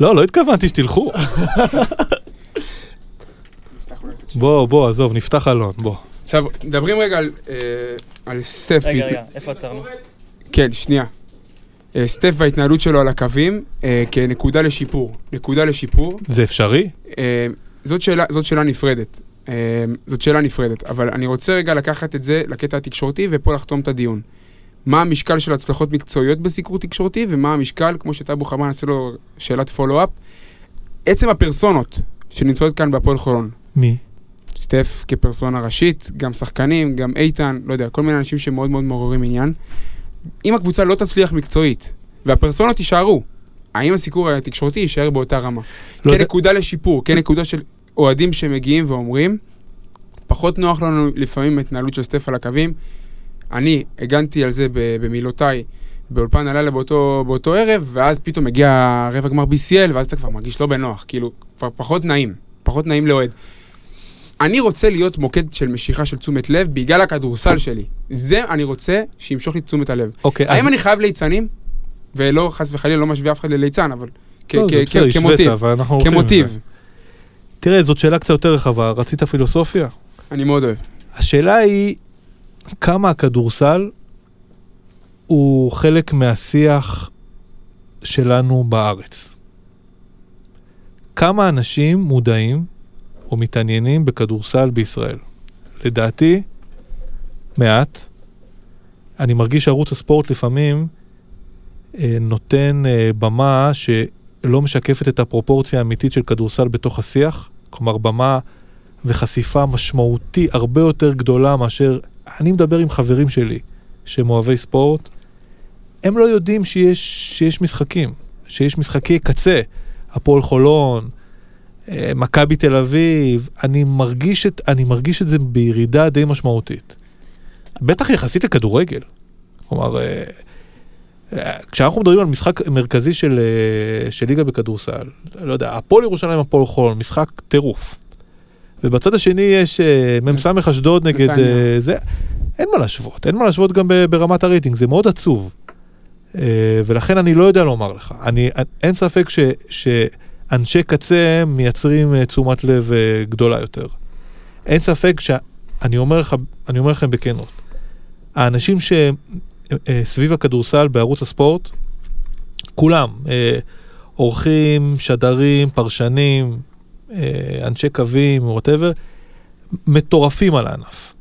לא, לא התכוונתי שתלכו. בוא, בוא, עזוב, נפתח חלון, בוא. עכשיו, מדברים רגע על, אה, על סטף. רגע, רגע, איפה עצרנו? כן, שנייה. אה, סטף וההתנהלות שלו על הקווים אה, כנקודה לשיפור. נקודה לשיפור. זה אפשרי? אה, זאת שאלה, זאת שאלה נפרדת. אה, זאת שאלה נפרדת, אבל אני רוצה רגע לקחת את זה לקטע התקשורתי ופה לחתום את הדיון. מה המשקל של הצלחות מקצועיות בסיקור תקשורתי ומה המשקל, כמו שטאבו חבן עשה לו שאלת פולו-אפ, עצם הפרסונות שנמצאות כאן בהפועל חולון. מי? סטף כפרסונה ראשית, גם שחקנים, גם איתן, לא יודע, כל מיני אנשים שמאוד מאוד מעוררים עניין. אם הקבוצה לא תצליח מקצועית והפרסונות יישארו, האם הסיקור התקשורתי יישאר באותה רמה? לא יודע- כנקודה לשיפור, כנקודה של אוהדים שמגיעים ואומרים, פחות נוח לנו לפעמים ההתנהלות של סטף על הקווים. אני הגנתי על זה במילותיי באולפן הלילה באותו, באותו ערב, ואז פתאום מגיע רבע גמר BCL, ואז אתה כבר מרגיש לא בנוח, כאילו, כבר פחות נעים, פחות נעים לאוהד. אני רוצה להיות מוקד של משיכה של תשומת לב בגלל הכדורסל שלי. זה אני רוצה שימשוך לי תשומת הלב. אוקיי, אז... האם אני חייב ליצנים? ולא, חס וחלילה, לא משווה אף אחד לליצן, אבל לא, בסדר, כמוטיב. כמוטיב. תראה, זאת שאלה קצת יותר רחבה. רצית פילוסופיה? אני מאוד אוהב. השאלה היא, כמה הכדורסל הוא חלק מהשיח שלנו בארץ? כמה אנשים מודעים או מתעניינים בכדורסל בישראל? לדעתי, מעט. אני מרגיש שערוץ הספורט לפעמים אה, נותן אה, במה שלא משקפת את הפרופורציה האמיתית של כדורסל בתוך השיח. כלומר, במה וחשיפה משמעותי הרבה יותר גדולה מאשר... אני מדבר עם חברים שלי שהם אוהבי ספורט, הם לא יודעים שיש, שיש משחקים, שיש משחקי קצה. הפועל חולון, אה, מכבי תל אביב, אני מרגיש, את, אני מרגיש את זה בירידה די משמעותית. בטח יחסית לכדורגל. כלומר, אה, אה, כשאנחנו מדברים על משחק מרכזי של, של ליגה בכדורסל, לא יודע, הפועל ירושלים, הפועל חולון, משחק טירוף. ובצד השני יש אה, מ"ס אשדוד נגד. אה, זה, אין מה להשוות, אין מה להשוות גם ברמת הרייטינג, זה מאוד עצוב. אה, ולכן אני לא יודע לומר לך, אני, אין ספק ש, שאנשי קצה מייצרים תשומת לב גדולה יותר. אין ספק שאני אומר לך, אני אומר לכם בכנות, האנשים שסביב הכדורסל בערוץ הספורט, כולם, אורחים, שדרים, פרשנים, אנשי קווים, וואטאבר, מטורפים על הענף.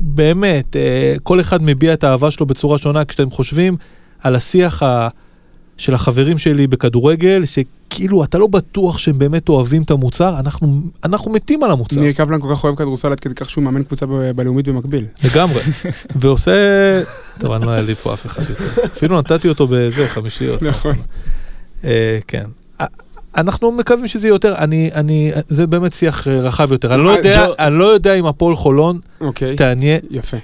באמת, אה, כל אחד מביע את האהבה שלו בצורה שונה כשאתם חושבים על השיח ה... של החברים שלי בכדורגל, שכאילו אתה לא בטוח שהם באמת אוהבים את המוצר, אנחנו, אנחנו מתים על המוצר. ניר קפלן כל כך אוהב כדורסל עד כדי כך שהוא מאמן קבוצה ב- בלאומית במקביל. לגמרי. [LAUGHS] ועושה... טוב, אני לא היה לי פה אף אחד יותר. אפילו נתתי אותו בזה, חמישיות. נכון. אה, כן. אנחנו מקווים שזה יהיה יותר, אני, אני, זה באמת שיח אה, רחב יותר. אני לא אה, יודע, אני לא יודע אם הפועל חולון אוקיי, תעניין, יפה.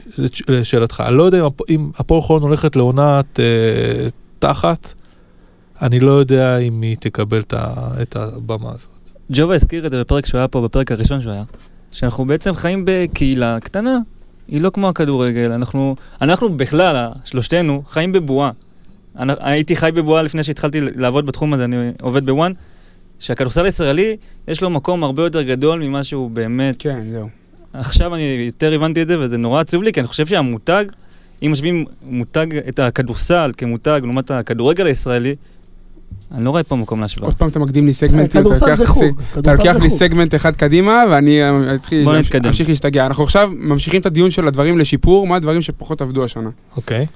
לשאלתך, אני לא יודע אם הפ- אם הפועל חולון הולכת לעונת אה, תחת, אני לא יודע אם היא תקבל את הבמה הזאת. ג'ובה הזכיר את זה בפרק שהוא היה פה, בפרק הראשון שהוא היה, שאנחנו בעצם חיים בקהילה קטנה. היא לא כמו הכדורגל, אנחנו, אנחנו בכלל, שלושתנו, חיים בבועה. אני, הייתי חי בבועה לפני שהתחלתי לעבוד בתחום הזה, אני עובד בוואן, שהכדורסל הישראלי, יש לו מקום הרבה יותר גדול ממה שהוא באמת. כן, זהו. עכשיו אני יותר הבנתי את זה, וזה נורא עצוב לי, כי אני חושב שהמותג, אם משווים מותג, את הכדורסל כמותג לעומת הכדורגל הישראלי, אני לא רואה פה מקום להשוואה. עוד פעם אתה מקדים לי סגמנט, אתה לוקח לי. סגמנט אחד קדימה, ואני אה. אמשיך להשתגע. אנחנו עכשיו ממשיכים את הדיון של הדברים לשיפור, מה הדברים שפחות עבדו השנה. אוקיי?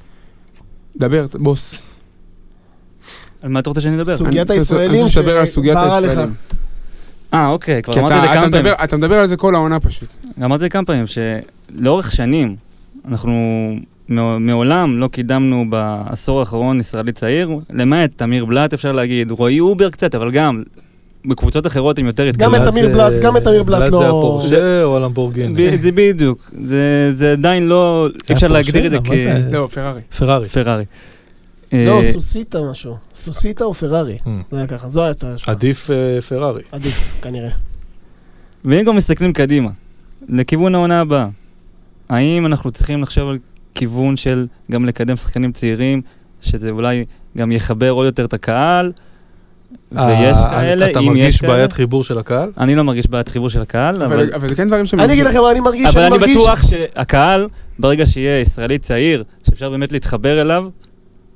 דבר, בוס. על מה אתה רוצה שאני אדבר? סוגיית הישראלים שבערה לך. אה, אוקיי, כבר אמרתי את זה אתה כמה פעמים. מדבר- אתה מדבר על זה כל העונה פשוט. אמרתי את זה כמה פעמים, שלאורך שנים, אנחנו מע- מעולם לא קידמנו בעשור האחרון ישראלי צעיר, למעט תמיר בלאט אפשר להגיד, רועי הובר קצת, אבל גם בקבוצות אחרות הם יותר גם התקדמו. את אמיר בלאט, גם את אמיר בלאט בלאט זה לא- הפורשה או הלמבורגיני? זה בדיוק, זה- זה עדיין לא, אי אפשר? להגדיר את זה כ... לא, פרארי. פרארי. פרארי. לא, אה, סוסיטה משהו. סוסיטה או פרארי. Mm. זה היה ככה, זו הייתה השוואה. עדיף אה, פרארי. עדיף, כנראה. ואם גם מסתכלים קדימה, לכיוון העונה הבאה, האם אנחנו צריכים לחשוב על כיוון של גם לקדם שחקנים צעירים, שזה אולי גם יחבר עוד יותר את הקהל, ויש אה, כאלה, אתה אם יש מרגיש כאלה. בעיית חיבור של הקהל? אני לא מרגיש בעיית חיבור של הקהל, אבל, אבל זה כן דברים שהם... אני אגיד לכם מה אני מרגיש, אבל אני מרגיש... בטוח שהקהל, ברגע שיהיה ישראלי צעיר, שאפשר באמת להתחבר אליו,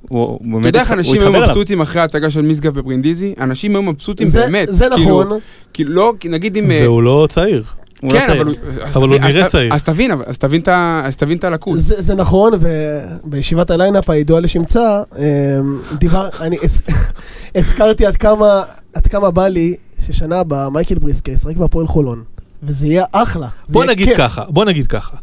הוא באמת אתה יודע איך אנשים היו. מבסוטים אחרי ההצגה של משגב וברינדיזי? אנשים היו מבסוטים באמת. זה כאילו- נכון. כאילו, לא, כי נגיד אם... אה, והוא לא צעיר. הוא לא כן, צעיר. אבל הוא... אבל נראה צעיר. אז תבין, אז תבין את ה- אז תבין את הלקות. זה, זה נכון, ובישיבת הליינאפ הידועה לשמצה, אמ, דיבר, אני [LAUGHS] הזכרתי עד כמה, עד כמה בא לי ששנה הבאה מייקל בריסקר ישחק בהפועל חולון, וזה יהיה אחלה. זה בוא יהיה נגיד כיף. ככה, בוא נגיד ככה.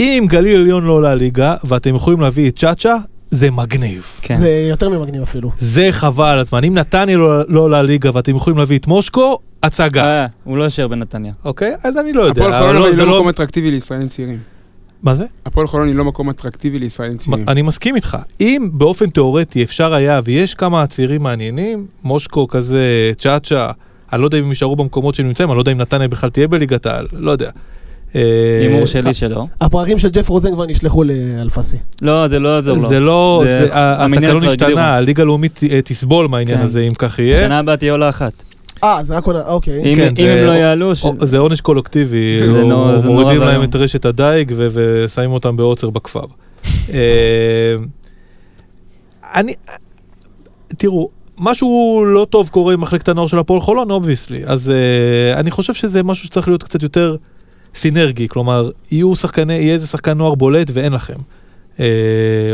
אם גליל עליון לא עולה ליגה, ואתם יכולים להביא את צ'אצ'ה, זה מגניב. כן. זה יותר ממגניב אפילו. זה חבל על הזמן. אם נתניה לא לא עולה ליגה ואתם יכולים להביא את מושקו, הצגה. אה, הוא לא יישאר בנתניה. אוקיי? אז אני לא יודע. הפועל חולון לא- זה לא לא- מקום אטרקטיבי לישראלים צעירים. מה זה? הפועל חולון היא לא מקום אטרקטיבי לישראלים צעירים. אני מסכים איתך. אם באופן תיאורטי אפשר היה, ויש כמה צעירים מעניינים, מושקו כזה, צ'אצ'ה, אני לא יודע אם הם יישארו במקומות שהם נמצאים, אני לא יודע אם נתניה בכלל תהיה בליגת העל, לא יודע. אה, הימור שלי שלא. הפרחים של ג'ף רוזן כבר נשלחו לאלפסי. לא, זה לא יעזור לו. זה לא, זה- זה- ה- המניין התקנון כבר הגדירו. השתנה, הליגה הלאומית אה, תסבול מהעניין כן. הזה, אם כך יהיה. שנה הבאה תהיה עולה אחת. אה, זה רק עונה, אוקיי. אם כן, אם הם לא יעלו, ש- זה עונש קולקטיבי, זה נורא מורידים להם. את רשת הדייג ושמים אותם בעוצר בכפר. [LAUGHS] אה, אני, תראו, משהו לא טוב קורה עם מחלקת הנוער של הפועל חולון, obviously, אז אה, אני חושב שזה משהו שצריך להיות קצת יותר סינרגי, כלומר, יהיו שחקני, יהיה איזה שחקן נוער בולט ואין לכם. אה,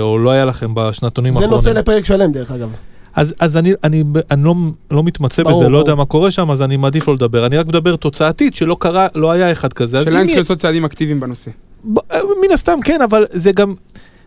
או לא היה לכם בשנתונים זה האחרונים. נושא לפרק שלם דרך אגב. אז, אז אני, אני, אני לא, לא מתמצא ברור, בזה, לא ברור. יודע מה קורה שם, אז אני מעדיף לא לדבר. אני רק מדבר תוצאתית, שלא קרה, לא היה אחד כזה. אז השאלה אם צריך לעשות צעדים אקטיביים בנושא. ב- אה, מן הסתם כן, אבל זה גם...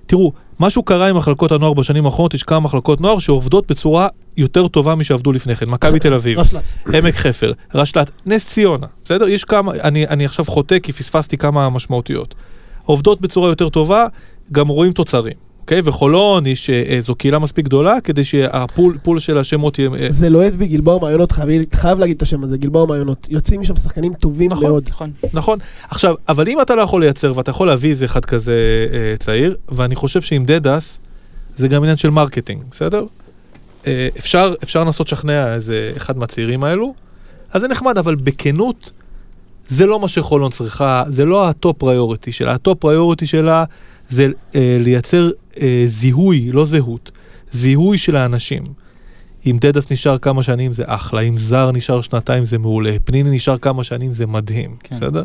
תראו, משהו קרה עם מחלקות הנוער בשנים האחרונות, יש כמה מחלקות נוער שעובדות בצורה יותר טובה משעבדו לפני כן. מכבי תל אביב, רשל"צ. עמק חפר, רשל"ת, נס ציונה, בסדר? יש כמה, אני, אני עכשיו חוטא כי פספסתי כמה משמעותיות. עובדות בצורה יותר טובה, גם רואים תוצרים, אוקיי? וחולון, יש, אה, זו קהילה מספיק גדולה כדי שה pool pool של השמות יהיה... אה, זה לוהט בי גלבוע מעיינות, חייב- חייב להגיד את השם הזה, גלבוע מעיינות. יוצאים משם שחקנים טובים נכון. מאוד. נכון. נכון. עכשיו, אבל אם אתה לא יכול לייצר ואתה יכול להביא איזה אחד כזה אה, צעיר, ואני חושב שעם דדס זה גם עניין של marketing, בסדר? אה, אפשר, אפשר לנסות לשכנע איזה אחד מהצעירים האלו, אז זה נחמד, אבל בכנות, זה לא מה שחולון צריכה, זה לא ה top priority שלה. ה top priority שלה זה אה, לייצר אה, זיהוי, לא זהות, זיהוי של האנשים. אם דדס נשאר כמה שנים זה אחלה, אם זר נשאר שנתיים זה מעולה, פניני נשאר כמה שנים זה מדהים, כן. בסדר?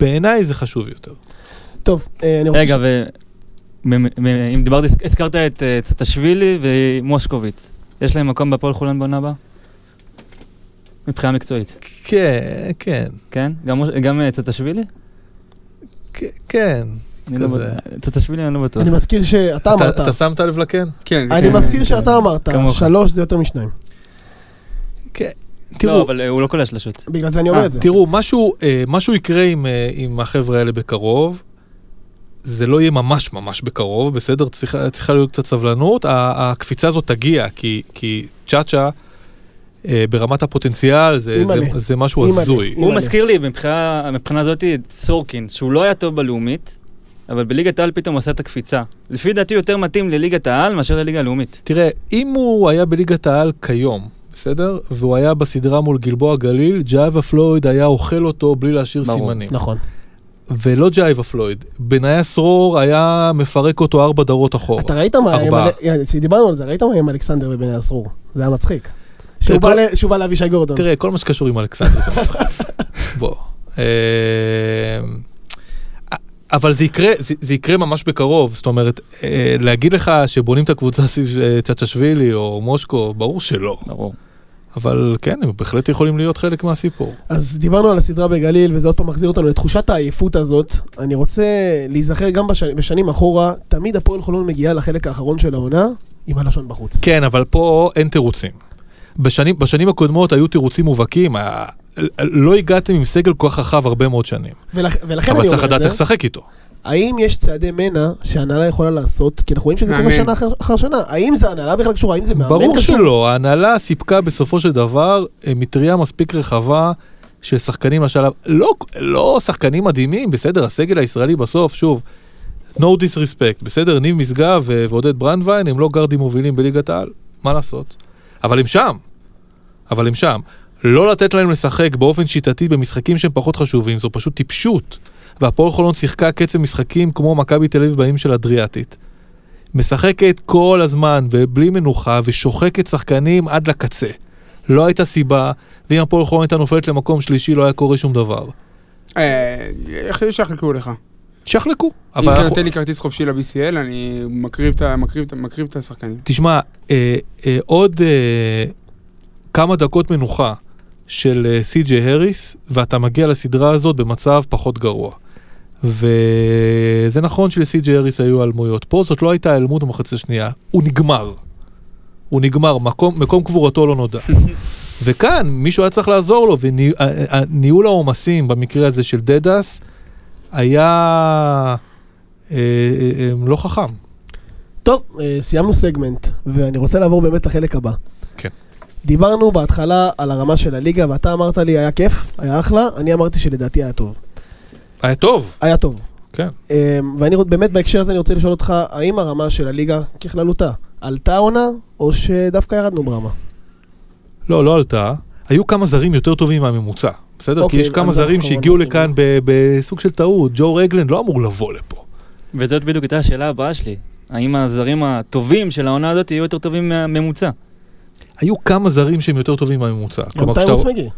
בעיניי זה חשוב יותר. טוב, אה, אני רוצה... רגע, ש- ואם דיברת, הזכרת את אה, צ'צ'אשווילי ומושקוביץ. יש להם מקום בהפועל חולון בעונה הבאה? מבחינה מקצועית, כן, כן, כן? גם גם אה, צטשווילי? כן, אני לא כזה. בטוח. צטשווילי אני לא בטוח. אני מזכיר שאתה אמרת, אתה- אתה שמת לב לכן? כן, אני כן, מזכיר כן. שאתה אמרת. שלוש זה יותר משניים. כן. לא, תראו, אבל אה, הוא לא קולע שלשות. בגלל זה אני אומר אה, את זה. תראו, משהו, אה, משהו יקרה עם, עם החבר'ה האלה בקרוב. זה לא יהיה ממש ממש בקרוב, בסדר? צריכה, צריכה להיות קצת סבלנות. הקפיצה הזאת תגיע, כי, כי צ'אצ'ה, אה, ברמת הפוטנציאל, זה, זה. זה משהו. הזוי. הוא. מזכיר לי מבחינה מבחינה זאתי את סורקין, שהוא לא היה טוב בלאומית, אבל בליגת העל פתאום הוא עשה את הקפיצה. לפי דעתי יותר מתאים לליגת העל מאשר לליגה הלאומית. תראה, אם הוא היה בליגת העל כיום, בסדר? והוא היה בסדרה מול גלבוע גליל, ג'אווה פלויד היה אוכל אותו בלי להשאיר ברור. סימנים. נכון. ולא ג'אווה פלויד, בניה סרור היה מפרק אותו ארבע דרות אחורה. אתה ראית מה. אל- דיברנו על זה, ראית מה עם אלכסנדר ובני אסרור? זה היה מצחיק. שהוא כל- בא ל- שהוא בא לאבישי גורדון. תראה, כל מה שקשור עם אלכסנדר זה מצחיק. [LAUGHS] בוא. אבל זה יקרה, זה, זה יקרה ממש בקרוב, זאת אומרת, אה, להגיד לך שבונים את הקבוצה סביב אה, צ'צ'שווילי או מושקו, ברור שלא. ברור. אבל כן, הם בהחלט יכולים להיות חלק מהסיפור. אז דיברנו על הסדרה בגליל, וזה עוד פעם מחזיר אותנו לתחושת העייפות הזאת. אני רוצה להיזכר גם בש... בשנים אחורה, תמיד הפועל חולון מגיעה לחלק האחרון של העונה עם הלשון בחוץ. כן, אבל פה אין תירוצים. בשנים, בשנים הקודמות היו תירוצים מובהקים, לא הגעתם עם סגל כל כך רחב הרבה מאוד שנים. ולכ... ולכן אבל אני צריך אומר לדעת את איך זה, לשחק איתו. האם יש צעדי מנע שההנהלה יכולה לעשות, כי אנחנו רואים שזה קורה. שנה אחר, אחר שנה, האם זה הנהלה בכלל קשורה, האם זה מאמן ברור קשור? שלא, ההנהלה סיפקה בסופו של דבר אה, מטריה מספיק רחבה של שחקנים לשלב, לא, לא שחקנים מדהימים, בסדר, הסגל הישראלי בסוף, שוב, no disrespect, בסדר, ניב משגב ו- ועודד ברנדווין הם לא גרדים מובילים בליגת העל, מה לעשות? אבל הם שם, אבל הם שם. לא לתת להם לשחק באופן שיטתי במשחקים שהם פחות חשובים, זו פשוט טיפשות. והפועל חולון שיחקה קצב משחקים כמו מכבי תל אביב בימים של אדריאטית. משחקת כל הזמן ובלי מנוחה ושוחקת שחקנים עד לקצה. לא הייתה סיבה, ואם הפועל חולון הייתה נופלת למקום שלישי לא היה קורה שום דבר. אה, איך שיחלקו לך? שיחלקו. אם אתה נותן לי כרטיס חופשי ל-BCL, אני מקריב את השחקנים. תשמע, אה, אה, עוד כמה דקות מנוחה של אה, סי.ג'יי הריס, ואתה מגיע לסדרה הזאת במצב פחות גרוע. וזה נכון שלסי.ג'יי הריס היו היעלמויות. פה זאת לא הייתה היעלמות במחצית השנייה, הוא נגמר. הוא נגמר, מקום, מקום קבורתו לא נודע. [LAUGHS] וכאן מישהו היה צריך לעזור לו, וניהול העומסים במקרה הזה של דדס היה אה, אה, אה, לא חכם. טוב, אה, סיימנו סגמנט, ואני רוצה לעבור באמת לחלק הבא. כן. דיברנו בהתחלה על הרמה של הליגה, ואתה אמרת לי היה כיף, היה אחלה, אני אמרתי שלדעתי היה טוב. היה טוב, היה טוב. כן. אה, ואני באמת בהקשר הזה אני רוצה לשאול אותך, האם הרמה של הליגה ככללותה עלתה העונה, או שדווקא ירדנו ברמה? לא, לא עלתה. היו כמה זרים יותר טובים מהממוצע, בסדר? אוקיי, כי יש כמה זרים שהגיעו. לכאן ב- בסוג של טעות. ג'ו רגלנד לא אמור לבוא לפה. וזאת בדיוק הייתה השאלה הבאה שלי. האם הזרים הטובים של העונה הזאת יהיו יותר טובים מהממוצע? היו כמה זרים שהם יותר טובים מהממוצע. גם כלומר, טיירוס כשאתה, מגי.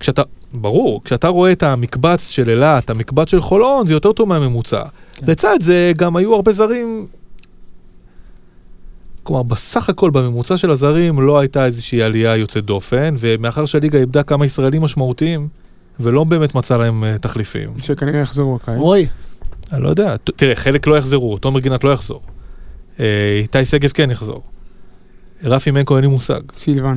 כשאתה, ברור, כשאתה רואה את המקבץ של אילת, המקבץ של חולון, זה יותר טוב מהממוצע. כן. לצד זה גם היו הרבה זרים... כלומר, בסך הכל בממוצע של הזרים לא הייתה איזושהי עלייה יוצאת דופן, ומאחר שהליגה איבדה כמה ישראלים משמעותיים, ולא באמת מצא להם אה, תחליפים. שכנראה יחזרו הקיץ. רועי, אני לא יודע, ת- תראה, חלק לא יחזרו, תומר גינת לא יחזור. אה, איתי שגב כן יחזור. רפי מנקו אין לי מושג. סילבן.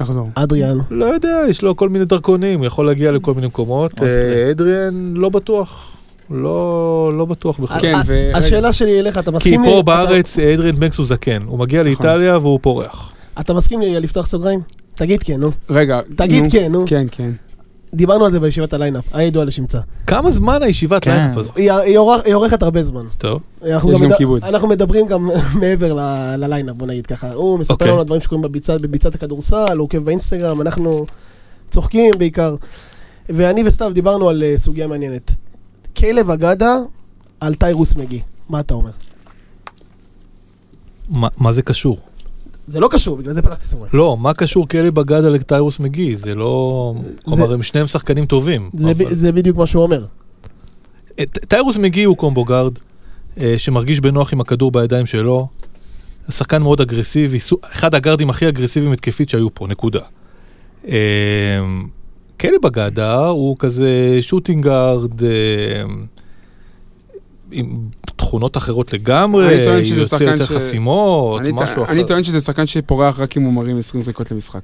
יחזור. אדריאן. לא יודע, יש לו כל מיני דרכונים, הוא יכול להגיע לכל מיני מקומות. אה, אדריאן לא בטוח. לא, לא בטוח בכלל. כן, ה- ו- השאלה שלי אליך, אתה כי מסכים לי... פה בארץ אה, אדריאן בנקס הוא זקן, הוא מגיע לאיטליה והוא פורח. אתה מסכים לי לפתוח סוגריים? תגיד כן, נו. רגע. תגיד. כן, נו. כן, כן. דיברנו על זה בישיבת הליינאפ, היה ידוע לשמצה. כמה זמן הישיבת כן. ליינאפ הזאת? היא היא עורך- היא עורכת הרבה זמן. טוב, אנחנו יש גם כיבוד. אנחנו מדברים גם [LAUGHS] מעבר ל- לליינאפ, בוא נגיד ככה. הוא מספר אוקיי. לנו על דברים שקורים בביצה- בביצת הכדורסל, הוא עוקב באינסטגרם, אנחנו צוחקים בעיקר. ואני וסתיו דיברנו על אה, סוגיה מעניינת. קיילב אגדה על טיירוס מגי. מה אתה אומר? מה זה קשור? זה לא קשור, בגלל זה פתחתי סוגריים. לא, מה קשור קיילב אגדה לטיירוס מגי? זה לא... כלומר, הם שניהם שחקנים טובים. זה בדיוק מה שהוא אומר. ט- טיירוס מגי הוא combo guard, אה, שמרגיש בנוח עם הכדור בידיים שלו. שחקן מאוד אגרסיבי, אחד הגארדים הכי אגרסיביים התקפית שהיו פה, נקודה. אה, קיילב אגדה הוא כזה shooting guard אה, עם תכונות אחרות לגמרי, אני טוען שזה יוצא שחקן יותר ש- חסימות, אני, משהו אחר. אני טוען שזה שחקן שפורח רק אם הוא מרים 20 זריקות למשחק.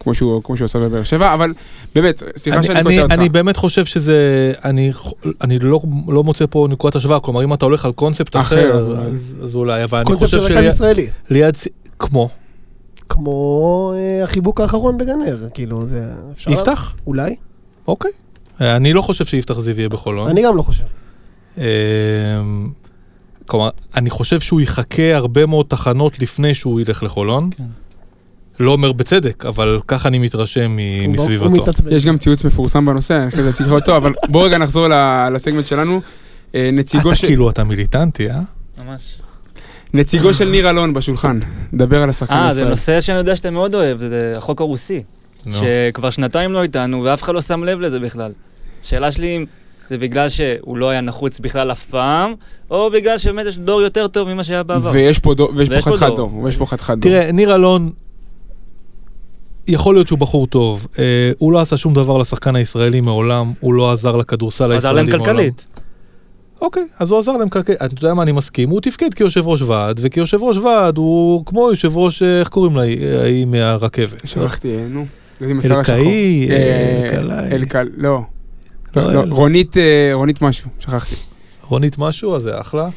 כמו שהוא, כמו שהוא עושה בבאר שבע, אבל באמת, סליחה אני, שאני אני, קוטע אותך. אני באמת חושב שזה, אני, אני לא, לא מוצא פה נקודת השוואה, כלומר אם אתה הולך על קונספט אחר, אחר, אז אז. אז, אולי, אבל אני קונספט של חושב רכז ישראלי. ליד, כמו, כמו אה, החיבוק האחרון בגנר, כאילו, זה אפשר... יפתח, אולי. אוקיי. אה, אני לא חושב שיפתח זיו יהיה בחולון. אני גם לא חושב. אה, כלומר, אני חושב שהוא יחכה הרבה מאוד תחנות לפני שהוא ילך לחולון. כן. לא אומר בצדק, אבל ככה אני מתרשם הוא מסביבתו. יש גם ציוץ מפורסם בנושא, אני אחרי זה לך אותו, אבל בוא רגע נחזור לסגמנט שלנו. אה, נציגו אתה של- כאילו, אתה מיליטנטי, אה? ממש. נציגו של ניר אלון בשולחן, דבר על השחקן אה, זה הישראלי. נושא שאני יודע שאתה מאוד אוהב, זה החוק הרוסי. שכבר שנתיים לא איתנו, ואף אחד לא שם לב לזה בכלל. השאלה שלי אם זה בגלל שהוא לא היה נחוץ בכלל אף פעם, או בגלל שבאמת יש דור יותר טוב ממה שהיה בעבר. ויש פה דור- ויש ויש פה חתיכת דור. ויש פה חתיכת דור. תראה, ניר אלון, יכול להיות שהוא בחור טוב. אה, הוא לא עשה שום דבר לשחקן הישראלי מעולם, הוא לא עזר לכדורסל עזר הישראלי להם מעולם. כלכלית. אוקיי, אז הוא עזר להם כלכלית. אתה יודע מה, אני מסכים, הוא תפקד כיושב ראש ועד, וכיושב ראש ועד הוא כמו יושב ראש, אה, איך קוראים לה, ההיא מהרכבת. שכחתי, נו. השחור. אלקאי, אה, לא. לא, לא, לא. רונית, אה, רונית משהו, שכחתי. רונית משהו, אז זה אחלה.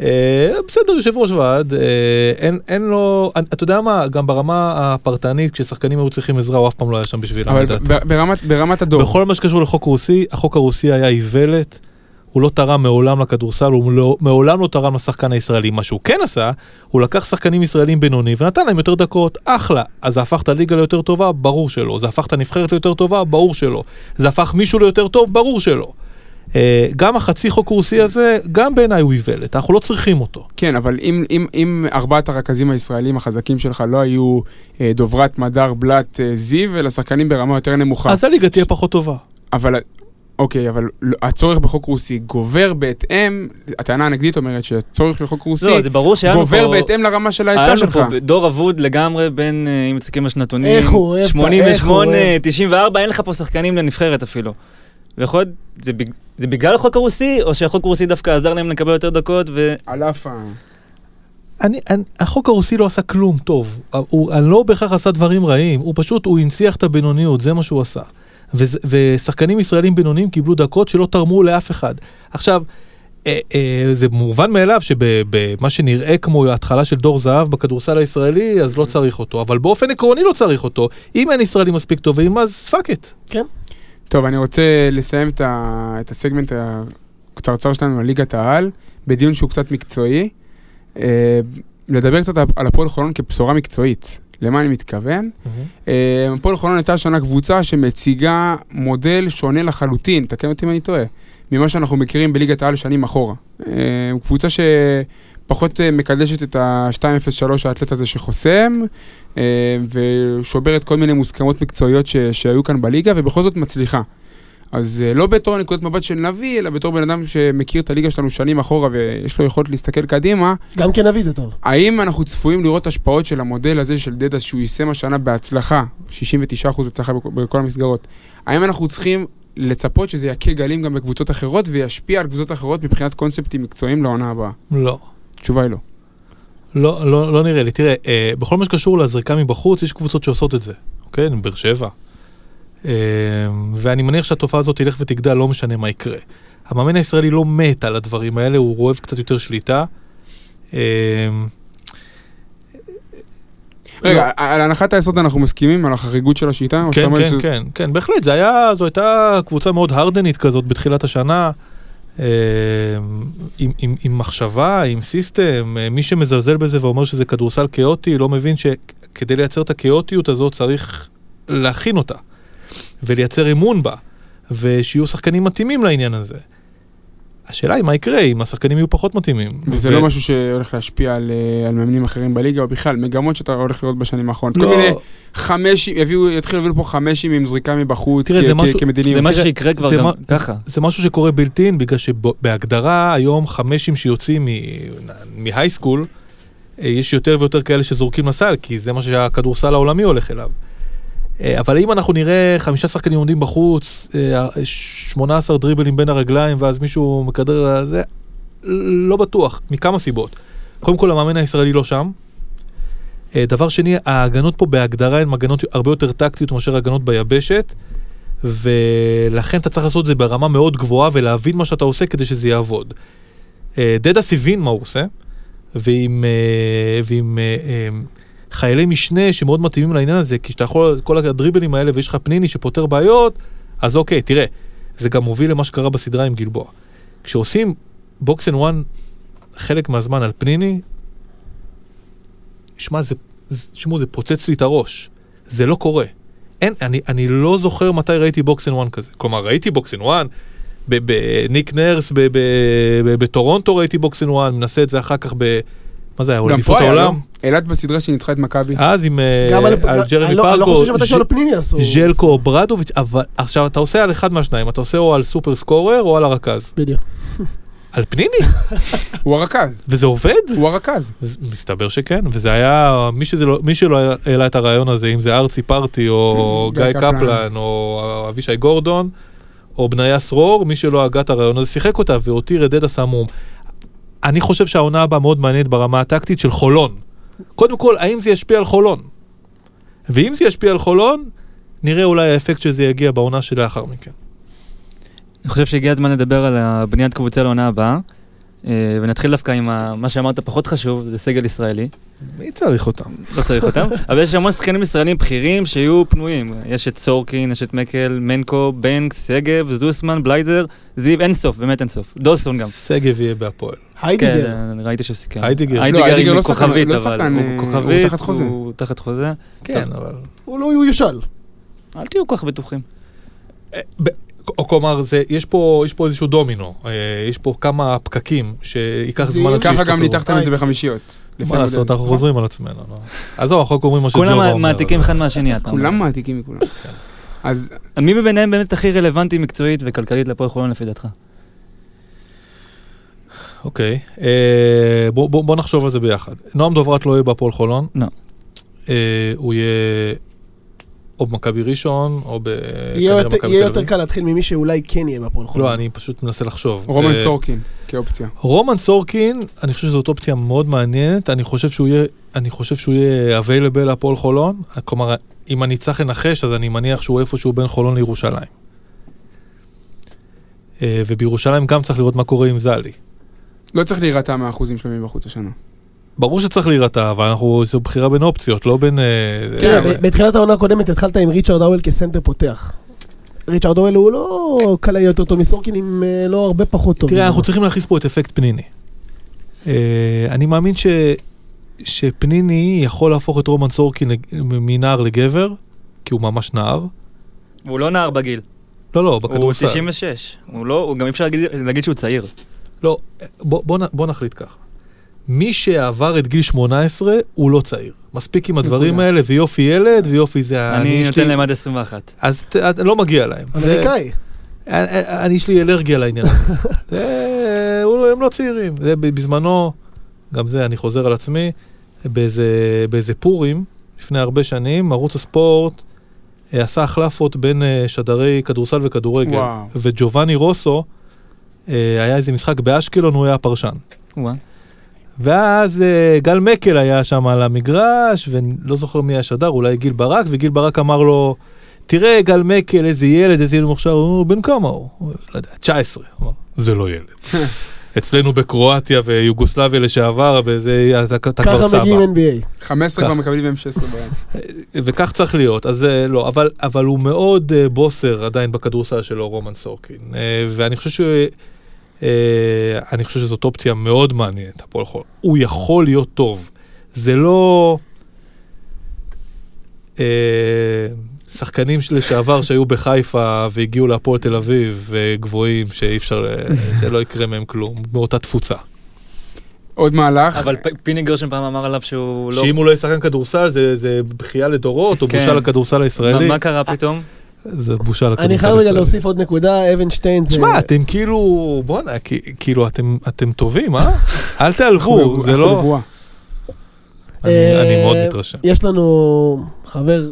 אה, בסדר, יושב ראש ועד, אה, אין, אין לו, אני- אתה יודע מה, גם ברמה הפרטנית, כששחקנים היו צריכים עזרה, הוא אף פעם לא היה שם בשבילם, אבל לדעתי. ב- ברמת- ברמת הדור. בכל מה שקשור לחוק רוסי, החוק הרוסי היה איוולת, הוא לא תרם מעולם לכדורסל, הוא לא, מעולם לא תרם לשחקן הישראלי. מה שהוא כן עשה, הוא לקח שחקנים ישראלים בינוני ונתן להם יותר דקות, אחלה. אז זה הפך את הליגה ליותר טובה? ברור שלא. זה הפך את הנבחרת ליותר טובה? ברור שלא. זה הפך מישהו ליותר טוב? ברור שלא. אה, גם החצי חוק רוסי הזה, גם בעיניי הוא איוולת, אנחנו לא צריכים אותו. כן, אבל אם, אם, אם ארבעת הרכזים הישראלים החזקים שלך לא היו אה, דוברת, מדר, בלאט, אה, זיו, אלא שחקנים ברמה יותר נמוכה. אז הליגה תהיה פחות טובה. אבל, אוקיי, אבל לא- הצורך בחוק רוסי גובר בהתאם, הטענה הנגדית אומרת שהצורך לחוק רוסי לא, זה ברור שהיה לנו פה... גובר בהתאם לרמה של היה ההיצע לנו שלך. פה דור אבוד לגמרי בין, אה, אם מסתכלים על שנתונים, איך הוא אוהב את ה- איך הוא 88, אוהב. 94, אין לך פה שחקנים לנבחרת אפילו. ויכול להיות, זה בג- זה בגלל החוק הרוסי, או שהחוק הרוסי דווקא עזר להם לקבל יותר דקות, ו... על אף ה... אני, אני, החוק הרוסי לא עשה כלום טוב, הוא אני לא בהכרח עשה דברים רעים, הוא פשוט, הוא הנציח את הבינוניות, זה מה שהוא עשה. ושחקנים ישראלים בינוניים קיבלו דקות שלא תרמו לאף אחד. עכשיו, אה, אה, זה מובן מאליו שבמה שנראה כמו התחלה של דור זהב בכדורסל הישראלי, אז לא צריך אותו, אבל באופן עקרוני לא צריך אותו. אם אין ישראלים מספיק טובים, אז fuck it. טוב, אני רוצה לסיים את, ה... את הסגמנט הקצרצר שלנו על ליגת העל, בדיון שהוא קצת מקצועי. אה, לדבר קצת על הפועל חולון כבשורה מקצועית. למה אני מתכוון? אה, הפועל חולון הייתה השנה קבוצה שמציגה מודל שונה לחלוטין, תקן אותי אם אני טועה, ממה שאנחנו מכירים בליגת העל שנים אחורה. אה, קבוצה שפחות אה, מקדשת את ה-203 האתלט הזה שחוסם, ושוברת כל מיני מוסכמות מקצועיות ש- שהיו כאן בליגה, ובכל זאת מצליחה. אז אה, לא בתור נקודת מבט של נביא, אלא בתור בן אדם שמכיר את הליגה שלנו שנים אחורה ויש לו יכולת להסתכל קדימה, גם כנביא זה טוב. האם אנחנו צפויים לראות השפעות של המודל הזה של דדה שהוא יישם השנה בהצלחה, 69% הצלחה בכ- בכל המסגרות, האם אנחנו צריכים לצפות שזה יכה גלים גם בקבוצות אחרות וישפיע על קבוצות אחרות מבחינת קונספטים מקצועיים לעונה הבאה? לא. התשובה היא לא. לא, לא, לא נראה לי. תראה, אה, בכל מה שקשור לזריקה מבחוץ, יש קבוצות שעושות את זה, אוקיי? באר שבע. אה, ואני מניח שהתופעה הזאת תלך ותגדל, לא משנה מה יקרה. המאמן הישראלי לא מת על הדברים האלה, הוא אוהב קצת יותר שליטה. אה, רגע, על הנחת היסוד אנחנו מסכימים על החריגות של השיטה? כן, כן, שזה- כן, כן, בהחלט, זה היה, זו הייתה קבוצה מאוד הרדנית כזאת בתחילת השנה, אה, עם, עם, עם מחשבה, עם סיסטם, אה, מי שמזלזל בזה ואומר שזה כדורסל כאוטי, לא מבין שכדי לייצר את הכאוטיות הזאת צריך להכין אותה, ולייצר אמון בה, ושיהיו שחקנים מתאימים לעניין הזה. השאלה היא מה יקרה אם השחקנים יהיו פחות מתאימים. וזה ו- לא משהו שהולך להשפיע על, אה, על מאמנים אחרים בליגה, או בכלל, מגמות שאתה הולך לראות בשנים האחרונות. כל לא, מיני חמשים, יביאו, יתחילו להביא לפה חמשים עם זריקה מבחוץ, תראה, כ- זה כ- משהו- כמדיניות. זה משהו תראה, שיקרה כבר זה גם מה- ככה. זה משהו שקורה בלתי אין, בגלל שבהגדרה היום חמשים שיוצאים מהייסקול, אה, יש יותר ויותר כאלה שזורקים לסל, כי זה מה שהכדורסל העולמי הולך אליו. אה, אבל אם אנחנו נראה חמישה שחקנים עומדים בחוץ, אה, 18 דריבלים בין הרגליים, ואז מישהו מכדר לזה, לא בטוח, מכמה סיבות. קודם כל, המאמן הישראלי לא שם. אה, דבר שני, ההגנות פה בהגדרה הן הגנות הרבה יותר טקטיות מאשר הגנות ביבשת, ולכן אתה צריך לעשות את זה ברמה מאוד גבוהה ולהבין מה שאתה עושה כדי שזה יעבוד. אה, דדס הבין מה הוא עושה, ועם, אה, ועם אה, אה, חיילי משנה שמאוד מתאימים לעניין הזה, כי כשאתה יכול, כל הדריבלים האלה ויש לך פניני שפותר בעיות, אז אוקיי, תראה, זה גם מוביל למה שקרה בסדרה עם גלבוע. כשעושים box and one חלק מהזמן על פניני, שמע, זה, תשמעו, זה פוצץ לי את הראש. זה לא קורה. אין, אני, אני לא זוכר מתי ראיתי box and one כזה. כלומר, ראיתי box and one, בניק נרס בטורונטו ראיתי box and one, מנסה את זה אחר כך ב... מה זה היה, גם אליפות פה היה, לא? העולם? אילת בסדרה שניצחה את מכבי. אז עם אה, גם על על ג'רמי לא- לא עשו. ז'לקו אוברדוביץ', אבל עכשיו אתה עושה על אחד מהשניים, אתה עושה או על super scorer או על הרכז. בדיוק. על פניני, [LAUGHS] הוא הרכז, וזה עובד? הוא הרכז. מסתבר שכן, וזה היה, מי, שזה לא, מי שלא העלה את הרעיון הזה, אם זה ארצי פרטי, או [LAUGHS] גיא קפלן. קפלן, או אבישי גורדון, או בניה סרור, מי שלא הגה את הרעיון הזה, שיחק אותה והותיר את דדה סמום. אני חושב שהעונה הבאה מאוד מעניינת ברמה הטקטית של חולון. קודם כל, האם זה ישפיע על חולון? ואם זה ישפיע על חולון, נראה אולי האפקט שזה יגיע בעונה שלאחר מכן. אני חושב שהגיע הזמן לדבר על הבניית קבוצה לעונה הבאה. אה, ונתחיל דווקא עם מה שאמרת פחות חשוב, זה סגל ישראלי. מי צריך אותם? לא צריך אותם, [LAUGHS] אבל יש המון שחקנים ישראלים בכירים שיהיו פנויים. יש את סורקין, יש את מקל, מנקו, בנקס, שגב, זוסמן, בלייזר, זיו, אין סוף, באמת אין סוף. דולסון גם. שגב יהיה בהפועל. היידיגר. כן, ראיתי שהוא סיכם. היידיגר. לא, היידיגר היידיגר עם לא שחקן- כוכבית, לא אבל שחקן, הוא אה, כוכבית, הוא תחת חוזה. הוא תחת חוזה. כן, אבל... הוא לא הוא יושל. אל תהיו כל כך בטוחים. או כלומר, זה, יש, פה, יש פה איזשהו דומינו, אה, יש פה כמה פקקים שייקח זמן עד ככה גם. ניתחתם את זה בחמישיות. מה לעשות, אנחנו? חוזרים על עצמנו. לא. עזוב, אנחנו אומרים מה שג'ובה כולם אומר. מעתיקים אבל- אחד מהשני, אתה אומר. כולם מעתיקים מכולם. אז מי מביניהם באמת הכי רלוונטי מקצועית וכלכלית להפועל חולון לפי דעתך? אוקיי, אה, בוא, בוא, בוא נחשוב על זה ביחד. נועם דוברת לא יהיה בהפועל חולון. לא. אה, הוא יהיה או במכבי ראשון, או ב... יהיה יותר-. קל להתחיל ממי שאולי כן יהיה בהפועל חולון. לא, אני פשוט מנסה לחשוב. רומן אה, סורקין כאופציה. רומן סורקין, אני חושב שזאת אופציה מאוד מעניינת, אני חושב שהוא יהיה, אני חושב שהוא יהיה available להפועל חולון, כלומר, אם אני צריך לנחש, אז אני מניח שהוא איפשהו בין חולון לירושלים. אה, ובירושלים גם צריך לראות מה קורה עם זלי. לא צריך להירתע מהאחוזים שלהם בחוץ השנה. ברור שצריך להירתע, אבל אנחנו, זו בחירה בין אופציות, לא בין... אה, תראה, אה, בתחילת העונה הקודמת התחלת עם ריצ'רד האוול כסנטר פותח. ריצ'רד האוול הוא לא קלעי יותר טוב מסורקין, עם אה, לא הרבה פחות טוב. תראה, אנחנו צריכים להכניס פה את אפקט פניני. אה, אני מאמין ש, שפניני יכול להפוך את רומן סורקין מנער לגבר, כי הוא ממש נער. הוא לא נער בגיל. לא, לא, הוא בכדורסל. 96. הוא לא, הוא גם אי אפשר להגיד שהוא צעיר. לא, בוא, בוא, בוא נחליט ככה. מי שעבר את גיל 18 הוא לא צעיר. מספיק עם הדברים. האלה, ויופי ילד, ויופי זה... אני נותן להם עד 21. אז לא מגיע להם. אמריקאי. אני, אני, יש לי אלרגיה לעניין הזה. [LAUGHS] זה, הוא- הם לא צעירים. זה בזמנו, גם זה, אני חוזר על עצמי, באיזה, באיזה פורים, לפני הרבה שנים, ערוץ הספורט אה, עשה החלפות בין אה, שדרי כדורסל וכדורגל. וואו. וג'ובאני רוסו, אה, היה איזה משחק באשקלון, הוא היה הפרשן. וואה. ואז אה, גל מקל היה שם על המגרש, ולא זוכר מי השדר, אולי גיל ברק, וגיל ברק אמר לו, תראה גל מקל, איזה ילד, איזה ילד מוכשר, הוא בן כמה הוא? לא יודע, 19. הוא אמר, זה לא ילד. [LAUGHS] אצלנו בקרואטיה ויוגוסלביה לשעבר, וזה, אתה, אתה כבר ככה סבא. מגיעים NBA. 15 כבר. מקבלים מהם 16 ביד. וכך צריך להיות, אז אה, לא, אבל, אבל הוא מאוד אה, בוסר עדיין בכדורסל שלו, רומן סורקין. אה, ואני חושב ש... אה, אני חושב שזאת אופציה מאוד מעניינת, הפועל חול. הוא יכול להיות טוב. זה לא... אה, שחקנים לשעבר שהיו בחיפה והגיעו להפועל תל אביב וגבוהים שאי אפשר, ל- שלא יקרה מהם כלום, מאותה תפוצה. עוד מהלך. אבל פיני גרשן פעם אמר עליו שהוא לא... שאם הוא לא יהיה שחקן כדורסל זה, זה בכייה לדורות, או כן. בושה לכדורסל מה- הישראלי. מה קרה פתאום? זה בושה לכדורסל אני חייב רגע. להוסיף עוד נקודה, אבנשטיין זה... תשמע, אתם כאילו, בואנה, כאילו, אתם, טובים, אה? [LAUGHS] אל תיעלבו, זה לא... אני אה, מאוד מתרשם. יש לנו חבר,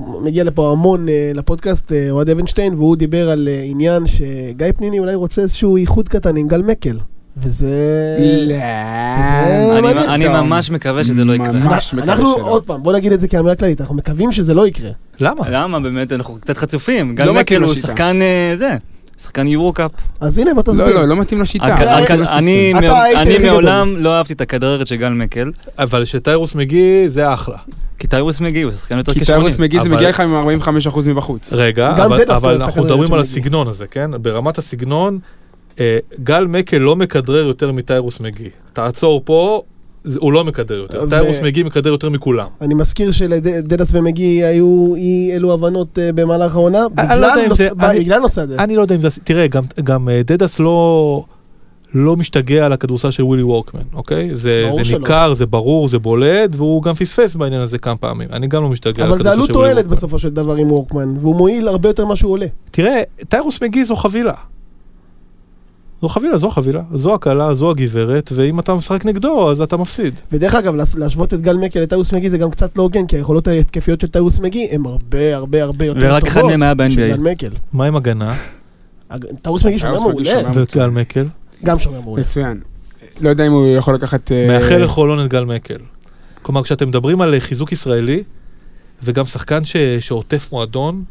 מגיע לפה המון אה, לפודקאסט, אה, אוהד אבנשטיין, והוא דיבר על עניין שגיא פניני אולי רוצה איזשהו איחוד קטן עם גל מקל. וזה... לא. אני- ממש מקווה שזה לא יקרה. ממש מקווה אנחנו, שלא. עוד פעם, בוא נגיד את זה כאמירה כללית, אנחנו מקווים שזה לא יקרה. למה? למה באמת אנחנו קצת חצופים? גל לא מתאים מקל הוא לשיטה. שחקן אה, זה, שחקן יורו-קאפ. אז הנה, בוא לא, תסביר. לא, לא מתאים לשיטה. היה- אני מעולם לא אהבתי את הכדררת של גל מקל, אבל שטיירוס מגי זה אחלה. כי טיירוס מגיע, הוא שחקן יותר כי כישרוני. טיירוס מגיע, זה מגיע לך עם 45% מבחוץ. רגע, גם אבל, לא אנחנו מדברים על מגי. הסגנון הזה, כן? ברמת הסגנון, גל מקל לא מכדרר יותר מטיירוס מגי. תעצור פה, זה- הוא לא מכדרר יותר. ו- טיירוס מגי מכדרר יותר מכולם. אני מזכיר שלדדס ומגי היו אי אלו הבנות אה, במהלך העונה, לא בגלל זה- אני- הנושא הזה. אני לא יודע אם זה... תראה, גם, גם אה, דדס לא... לא משתגע על הכדורסל של ווילי וורקמן, אוקיי? זה, זה. ניכר, זה ברור, זה בולט, והוא גם פספס בעניין הזה כמה פעמים. אני גם לא משתגע על אבל זה הכדורסל עלות של ווילי תועלת וורקמן. בסופו של דבר עם וורקמן, והוא מועיל הרבה יותר ממה שהוא עולה. תראה, טיירוס מגי זו חבילה. זו חבילה, זו חבילה, זו הכלה, זו הגברת, ואם אתה משחק נגדו, אז אתה מפסיד. ודרך אגב, להשוות את גל מקל לטיירוס מגי זה גם קצת לא הוגן, כי היכולות ההתקפיות של טיירוס מגי הן הרבה הרבה הרבה יותר טובות. ורק אחד מהם היה ב-NBA. של גל מקל. מה עם הגנה? הג- טיירוס מגי שומר מעולה. וגל מקל? גם שומר מעולה. מצוין. לא יודע אם הוא יכול לקחת... אה, מאחל לחולון את גל מקל. כלומר, כשאתם מדברים על אה, חיזוק ישראלי, וגם שחקן ש... שעוטף מועדון,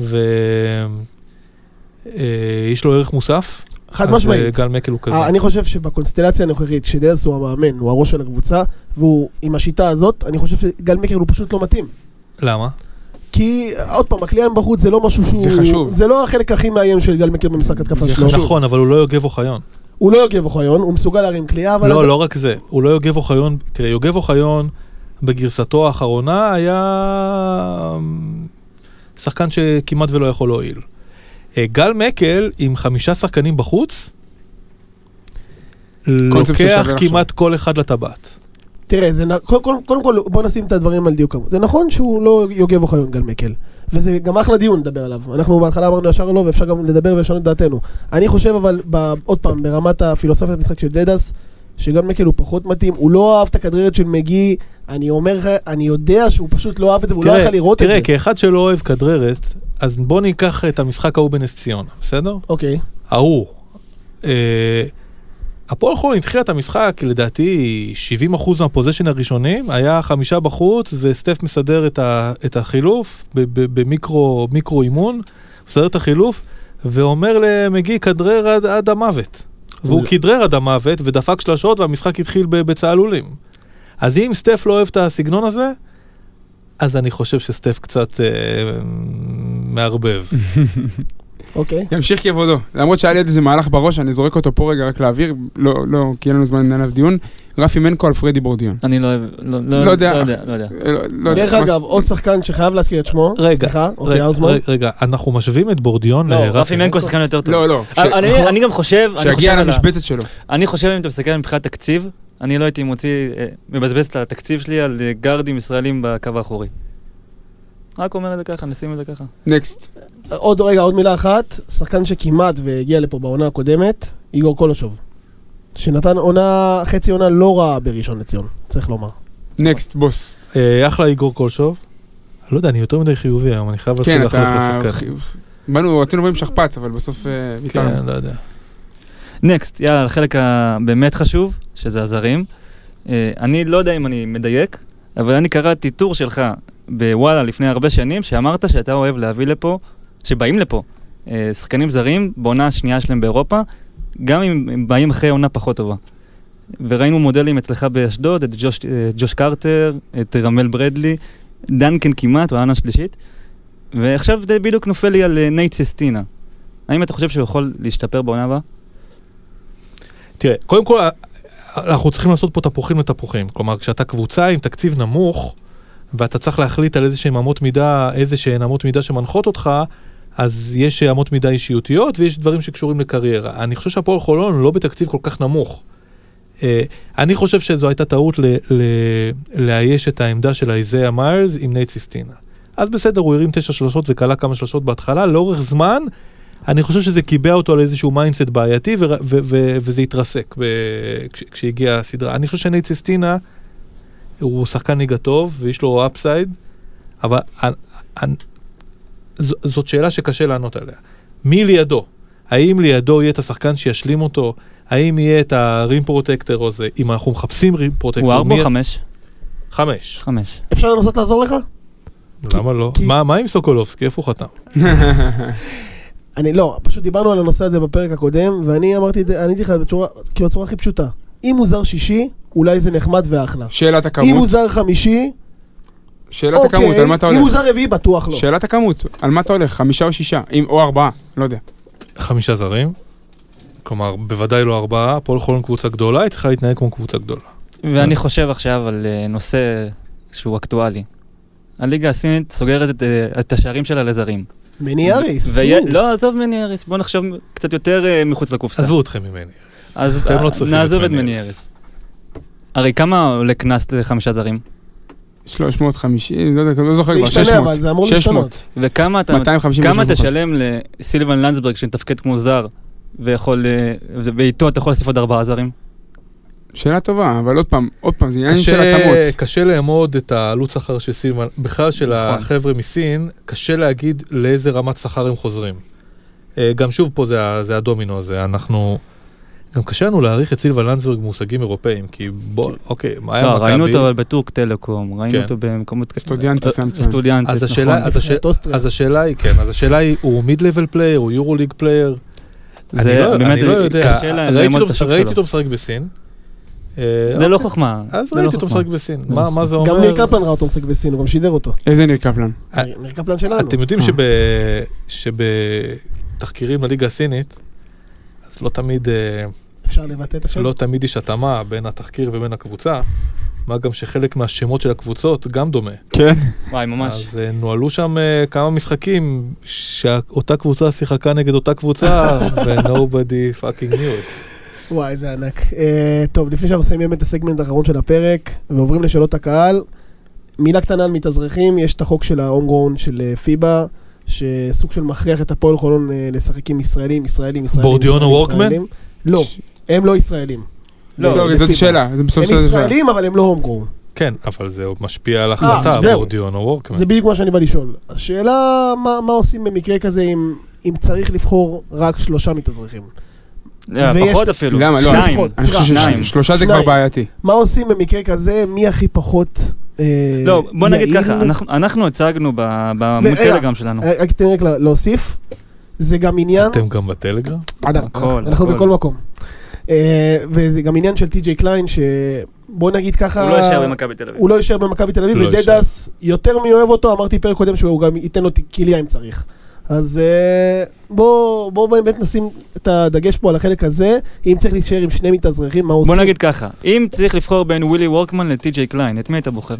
ויש לו ערך מוסף, חד אז אה, משמעית. גל מקל הוא כזה. אה, אני חושב שבקונסטלציה הנוכחית, כשדרס הוא המאמן, הוא הראש של הקבוצה, והוא עם השיטה הזאת, אני חושב שגל מקל הוא פשוט לא מתאים. למה? כי, עוד פעם, הכלייה מבחוץ זה לא משהו שהוא... זה חשוב. זה לא החלק הכי מאיים של גל מקל במשחק התקפה זה שלו. חשוב. נכון, אבל הוא לא יוגב אוחיון. הוא לא יוגב אוחיון, הוא מסוגל להרים קליעה, אבל... לא, לא רק זה. הוא לא יוגב אוחיון. תראה, יוגב אוחיון בגרסתו האחרונה היה אמ, שחקן שכמעט ולא יכול להועיל. אה, גל מקל עם חמישה שחקנים בחוץ, לוקח. כמעט כל אחד לטבעת. תראה, זה, נ- קודם, קודם, קודם כל בוא נשים את הדברים על דיוקם. זה נכון שהוא לא יוגב אוחיון גל מקל, וזה גם אחלה דיון לדבר עליו. אנחנו בהתחלה אמרנו ישר לא, ואפשר גם לדבר ולשנות את דעתנו. אני חושב אבל, ב, עוד פעם, ברמת הפילוסופיית המשחק של דדס, שגל מקל הוא פחות מתאים, הוא לא אהב את הכדררת של מגי, אני אומר לך, אני יודע שהוא פשוט לא אהב את זה, והוא לא תראה, יכול לראות תראה, את זה. כאחד שלא אוהב כדררת, אז בוא ניקח את המשחק ההוא בנס ציונה, בסדר? אוקיי. ההוא. אה, הפועל חולון התחילה את המשחק, לדעתי 70% מהפוזיישן הראשונים, היה חמישה בחוץ, וסטף מסדר את, ה, את החילוף במיקרו מיקרו אימון, מסדר את החילוף, ואומר למגי, כדרר עד, עד המוות. והוא. כדרר עד המוות, ודפק שלשות, והמשחק התחיל בצהלולים. אז אם סטף לא אוהב את הסגנון הזה, אז אני חושב שסטף קצת אה, מערבב. אוקיי. ימשיך כבודו. למרות שהיה לי עוד איזה מהלך בראש, אני זורק אותו פה רגע רק להעביר, לא, לא, כי אין לנו זמן לנהל עליו דיון. רפי מנקו על פרדי בורדיון. אני לא אוהב, לא לא- לא יודע. לא יודע, לא יודע. אה, לא- לא דרך אגב, עוד שחקן שחייב להזכיר את שמו, רגע, סליחה, אוקיי, רגע, האוזמן. רגע, רגע, אנחנו משווים את בורדיון לא, לרפי רפי מנקו שחקן יותר טוב. לא, לא. אני- אני גם חושב, שיגיע למשבצת שלו. אני חושב אם אתה מסתכל מבחינת תקציב, אני לא הייתי מוציא, אה, מבזבז את התקציב שלי על אה, גארדים ישראלים בקו האחורי. רק אומר את זה ככה, נשים את זה ככה. נקסט. עוד רגע, עוד מילה אחת, שחקן שכמעט והגיע לפה בעונה הקודמת, איגור קולושוב. שנתן עונה, חצי עונה לא רעה בראשון לציון, צריך לומר. נקסט, בוס. אה, אחלה איגור קולשוב. לא יודע, אני יותר מדי חיובי היום, אני חייב להתחיל כן, לחלוק אתה... לשחקן. באנו, רצינו לבוא עם שכפ"ץ, אבל בסוף אה, ויתרנו. כן, לא יודע. נקסט, יאללה, לחלק הבאמת חשוב, שזה הזרים. אה, אני לא יודע אם אני מדייק, אבל אני קראתי טור שלך בוואלה לפני הרבה שנים, שאמרת שאתה אוהב להביא לפה, שבאים לפה, אה, שחקנים זרים בעונה השנייה שלהם באירופה, גם אם הם באים אחרי עונה פחות טובה. וראינו מודלים אצלך באשדוד, את ג'וש, אה, ג'וש קרטר, את רמל ברדלי, דנקן כמעט, בעונה השלישית, ועכשיו זה בדיוק נופל לי על אה, נייט ססטינה. האם אתה חושב שהוא יכול להשתפר בעונה הבאה? תראה, קודם כל, אנחנו צריכים לעשות פה תפוחים לתפוחים. כלומר, כשאתה קבוצה עם תקציב נמוך, ואתה צריך להחליט על איזה שהן אמות מידה, איזה שהן אמות מידה שמנחות אותך, אז יש אמות מידה אישיותיות ויש דברים שקשורים לקריירה. אני חושב שהפועל חולון לא בתקציב כל כך נמוך. אה, אני חושב שזו הייתה טעות לאייש את העמדה של איזיה מיילס עם נייט סיסטינה. אז בסדר, הוא הרים תשע שלושות וקלע כמה שלושות בהתחלה, לאורך זמן, אני חושב שזה קיבע אותו על איזשהו mindset בעייתי, וזה התרסק כשהגיעה הסדרה. אני חושב שנייט סיסטינה הוא שחקן ליגה טוב ויש לו upside, אבל ז- זאת שאלה שקשה לענות עליה. מי לידו? האם לידו יהיה את השחקן שישלים אותו? האם יהיה את הרים פרוטקטור הזה? אם אנחנו מחפשים רים פרוטקטור, הוא ארבע או חמש? חמש. חמש. אפשר לנסות לעזור לך? למה לא? מה עם סוקולובסקי? איפה הוא חתם? [LAUGHS] אני לא, פשוט דיברנו על הנושא הזה בפרק הקודם, ואני אמרתי את זה, עניתי לך בצורה, כאילו בצורה הכי פשוטה. אם הוא זר שישי, אולי זה נחמד ואחלה. שאלת אם הוא הכמות, זר חמישי, שאלת הכמות, אוקיי, על מה אתה אם הוא הולך? זר רביעי, בטוח לא. שאלת הכמות, על מה אתה הולך? חמישה או שישה? אם- או ארבעה, לא יודע. חמישה זרים. כלומר, בוודאי לא ארבעה, הפועל חולון קבוצה גדולה, היא צריכה להתנהג כמו קבוצה גדולה. ואני חושב עכשיו על אה, נושא שהוא אקטואלי. הליגה הסינית סוגרת את, אה, את השערים שלה לזרים. מני אריס. ויה- שוב. לא, עזוב מני אריס, בוא נחשוב קצת יותר אה, מחוץ לקופסה. עזבו אתכם ממני. אז לא נעזוב את את מני מני אריס. אריס. הרי כמה עולה קנס לחמישה זרים? 350, לא יודע, לא זוכר זה כבר, ישתנה, 600. אבל זה אמור 600. להשתנות. וכמה אתה... 250 כמה 300. תשלם לסילבן לנדסברג שמתפקד כמו זר, ויכול... אה, ואיתו אתה יכול להוסיף עוד ארבעה זרים? שאלה טובה, אבל עוד פעם, עוד פעם, זה עניין של התאמות. קשה לאמוד את העלות שכר של סילבן, בכלל של נכון. החבר'ה מסין, קשה להגיד לאיזה רמת שכר הם חוזרים. אה, גם שוב פה זה, זה הדומינו הזה, אנחנו... גם קשה לנו להעריך את סילבן לנדסברג במושגים אירופאיים, כי בוא, אוקיי, מה היה לא, מכבי? ראינו אותו אבל בטורק טלקום, ראינו כן. אותו במקומות... סטודיאנטס מצוין. סטודיאנטס, אז נכון. השאלה, [LAUGHS] אז, השאלה היא, כן, אז השאלה היא, הוא mid level player, הוא Euroleague player? זה אני לא, לא יודע, ראיתי אותו- את השוק ראיתי שלו. אותו משחק בסין. אה, זה לא חוכמה. אז לא ראיתי אותו. משחק בסין, מה מה זה אומר? גם ניר קפלן ראה אותו משחק בסין, הוא גם שידר אותו. איזה ניר קפלן? אה, ניר קפלן שלנו. אתם יודעים אה. שב- שבתחקירים לליגה הסינית, לא תמיד, אה, אפשר לבטא את השם? לא תמיד יש התאמה בין התחקיר ובין הקבוצה, מה גם שחלק מהשמות של הקבוצות גם דומה. כן. וואי, ממש. אז אה, נוהלו שם אה, כמה משחקים שאותה קבוצה שיחקה נגד אותה קבוצה, [LAUGHS] ו-nobody fucking knew it. וואי, זה ענק. אה, טוב, לפני שאנחנו מסיימים את הסגמנט האחרון של הפרק, ועוברים לשאלות הקהל, מילה קטנה על מתאזרחים, יש את החוק של גרון של פיבה, שסוג של מכריח את הפועל חולון אה, לשחק עם ישראלים, ישראלים, ישראלים. בורדיונו וורקמן? לא, הם לא ישראלים. לא, לא, זאת. שאלה, זה בסוף הם. ישראלים, אבל הם לא הום גרון. כן, אבל זה משפיע על אה. בורדיון או וורקמן. זה בדיוק מה שאני בא לשאול. השאלה, מה, מה עושים במקרה כזה אם, צריך לבחור רק שלושה מתאזרחים? אה, ויש- פחות אפילו. למה? לא, שניים. ששלושה זה כבר. בעייתי. מה עושים במקרה כזה, מי הכי פחות לא, בוא נגיד? ככה, אנחנו- הצגנו בטלגרם שלנו. אה, רק תן לי רק לה- להוסיף, זה גם עניין, אתם גם בטלגרם? אנחנו. בכל מקום. אה, וזה גם עניין של טי.ג'יי קליין, שבוא נגיד ככה, הוא לא יישאר במכבי תל אביב. הוא לא יישאר במכבי תל אביב, לא ודדס יותר מי אוהב אותו, אמרתי פרק קודם שהוא גם ייתן לו כליה אם צריך. אז אה, בוא בוא באמת נשים את הדגש פה על החלק הזה, אם צריך להישאר עם שני מתאזרחים, מה עושים? בוא נגיד ככה, אם צריך לבחור בין ווילי וורקמן לטי.ג'יי קליין, את מי אתה בוחר?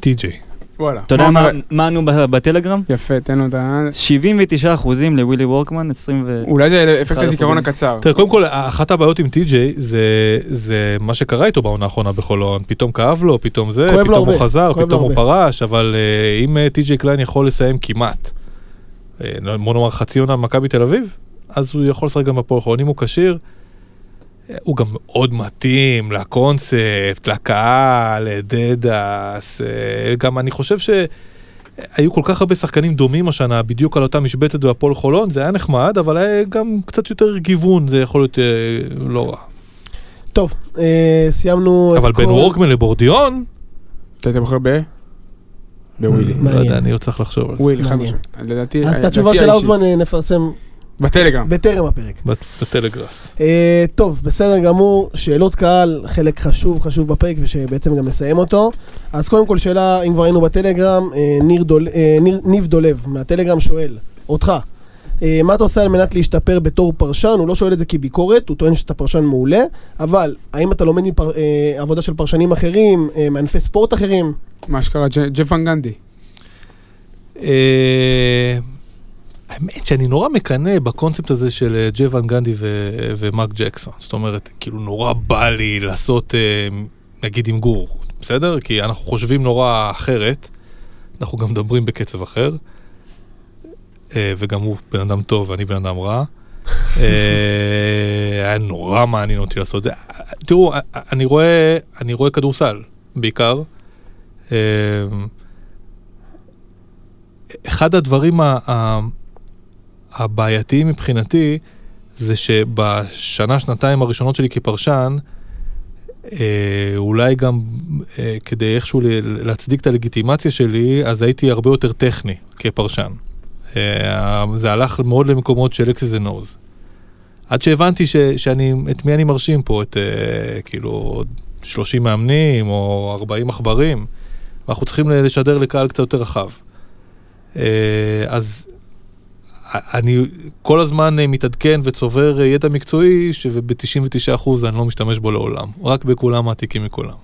טי.ג'יי. וואלה. אתה יודע מה ענו ב- בטלגרם? יפה, תן לו את ה... 79 אחוזים לווילי וורקמן, 20 ו... אולי זה אפקט אחד הזיכרון. הקצר. תראה, קודם כל, אחת הבעיות עם טי.ג'יי זה, זה מה שקרה איתו בעונה האחרונה בחולון. פתאום כאב לו, פתאום זה, פתאום הוא חזר, פתאום הוא. פרש, אבל אה, אם אה, טי.ג'יי קליין יכול לסיים כמעט, בוא נאמר חצי עונה במכבי תל אביב, אז הוא יכול לשחק גם בפועל חולון. אם הוא כשיר, אה, הוא גם מאוד מתאים לקונספט, לקהל, לדדס, אה, גם אני חושב ש... היו כל כך הרבה שחקנים דומים השנה בדיוק על אותה משבצת בהפועל חולון, זה היה נחמד, אבל היה גם קצת יותר גיוון, זה יכול להיות אה, לא רע. טוב, אה, סיימנו את אבל כל... בין וורקמן לבורדיון, אתה היית בוחר ב? בווילי. לא. יודע, אני עוד צריך לחשוב על זה. ווילי, חד. משמעית. לדעתי... אז את התשובה של. האוזמן אה, נפרסם בטלגרם. בטרם הפרק. בטלגראס. אה, טוב, בסדר גמור, שאלות קהל, חלק חשוב חשוב בפרק ושבעצם גם נסיים אותו. אז קודם כל שאלה, אם כבר היינו בטלגרם, אה, ניר דול, ניר, ניב דולב מהטלגרם שואל, אותך, מה אתה עושה על מנת להשתפר בתור פרשן? הוא לא שואל את זה כביקורת, הוא טוען שאתה פרשן מעולה, אבל האם אתה לומד מפר, אה, עבודה של פרשנים אחרים, אה, מענפי ספורט אחרים? מה שקרה, ג'ף ון גנדי. אה, האמת שאני נורא מקנא בקונספט הזה של אה, ג'וון גנדי ו- ומרק ג'קסון. זאת אומרת, כאילו נורא בא לי לעשות, אה, נגיד עם גור, בסדר? כי אנחנו חושבים נורא אחרת, אנחנו גם מדברים בקצב אחר, אה, וגם הוא בן אדם טוב ואני בן אדם רע. אה, היה נורא מעניין אותי לעשות את זה. תראו, אני רואה, אני רואה כדורסל בעיקר. אה, אחד הדברים הבעייתיים מבחינתי, זה שבשנה, שנתיים הראשונות שלי כפרשן, אה, אולי גם אה, כדי איכשהו להצדיק את הלגיטימציה שלי, אז הייתי הרבה יותר טכני כפרשן. אה, זה הלך מאוד למקומות של אקסיס ונוז. עד שהבנתי ש, שאני, את מי אני מרשים פה, את אה, כאילו עוד 30 מאמנים או 40 עכברים, ואנחנו צריכים לשדר לקהל קצת יותר רחב. אה, אז אני כל הזמן מתעדכן וצובר ידע מקצועי, שב-99% אני לא משתמש בו לעולם, רק בכולם מעתיקים מכולם.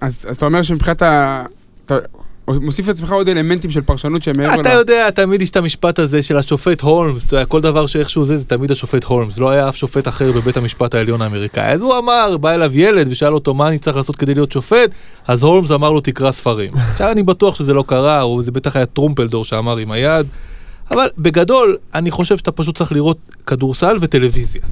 אז אז אתה אומר שמבחינת ה... אתה מוסיף לעצמך עוד אלמנטים של פרשנות שהם מעבר אתה יודע, תמיד יש את המשפט הזה של השופט הולמס, אתה יודע, כל דבר שאיכשהו זה, זה תמיד השופט הולמס, לא היה אף שופט אחר בבית המשפט העליון האמריקאי. אז הוא אמר, בא אליו ילד ושאל אותו מה אני צריך לעשות כדי להיות שופט, אז הולמס אמר לו תקרא ספרים. [LAUGHS] עכשיו אני בטוח שזה לא קרה, או זה בטח היה טרומפלדור שאמר עם היד, אבל בגדול, אני חושב שאתה פשוט צריך לראות כדורסל וטלוויזיה.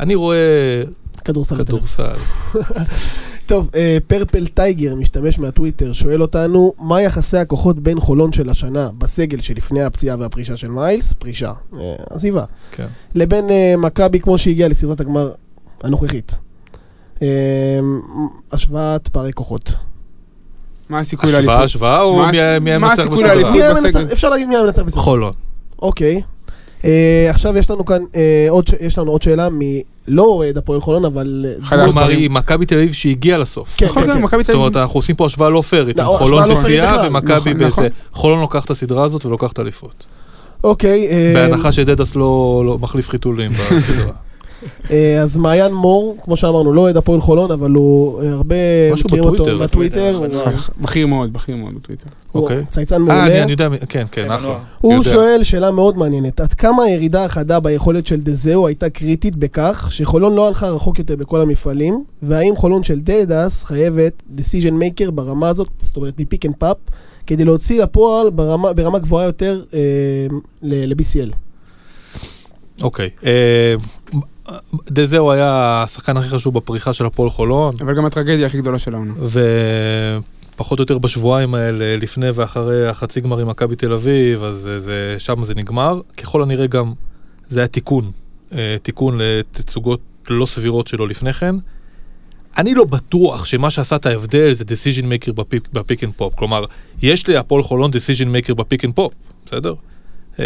אני רואה כדורסל. כדורסל. [LAUGHS] טוב, אה, פרפל טייגר, משתמש מהטוויטר, שואל אותנו, מה יחסי הכוחות בין חולון של השנה, בסגל שלפני הפציעה והפרישה של מיילס, פרישה, אה, עזיבה, כן. לבין אה, מכבי כמו שהגיעה לסדרת הגמר הנוכחית. אה, השוואת פערי כוחות. מה הסיכוי השוואה, לאליפות? השוואה, או מה מי המנצח. המנצח? אפשר להגיד מי המנצח בסדרה. חולון. אוקיי. אה, עכשיו יש לנו כאן, אה, עוד ש- יש לנו עוד שאלה מלא אוהד הפועל חולון, אבל... אה, כלומר, היא מכבי תל אביב שהגיעה לסוף. כן, נכון, כן, כן. מכבי תל זאת אומרת. אנחנו עושים פה השוואה לא פיירית. לא, חולון לא בשיאה בכלל. ומכבי נכון, נכון. בזה. חולון לוקח את הסדרה הזאת ולוקח את האליפות. אוקיי. אה, בהנחה שדדס לא לא מחליף חיתולים בסדרה. [LAUGHS] אה, אז מעיין מור, כמו שאמרנו, לא אוהד הפועל חולון, אבל הוא אה, הרבה מכירים אותו בטוויטר. בכיר מאוד, בכיר מאוד בטוויטר. הוא אוקיי. צייצן אה, אני מעולה. אני יודע, כן, כן, כן, אחלה. הוא. שואל שאלה מאוד מעניינת, עד כמה הירידה החדה ביכולת של דזהו הייתה קריטית בכך שחולון לא הלכה רחוק יותר בכל המפעלים, והאם חולון של דדס חייבת decision maker ברמה הזאת, זאת אומרת מ pick and pop, כדי להוציא לפועל ברמה, ברמה גבוהה יותר אה, ל-BCL. אוקיי. אה, דזהו היה השחקן הכי חשוב בפריחה של הפועל חולון, אבל גם הטרגדיה הכי גדולה של העונה. ופחות או יותר בשבועיים האלה, לפני ואחרי החצי גמר עם מכבי תל אביב, אז זה- זה, שם זה נגמר. ככל הנראה גם זה היה תיקון, אה, תיקון לתצוגות לא סבירות שלו לפני כן. אני לא בטוח שמה שעשה את ההבדל זה decision maker ב pick, ב pick and pop. כלומר, יש להפועל חולון decision maker ב pick and pop, בסדר? אה,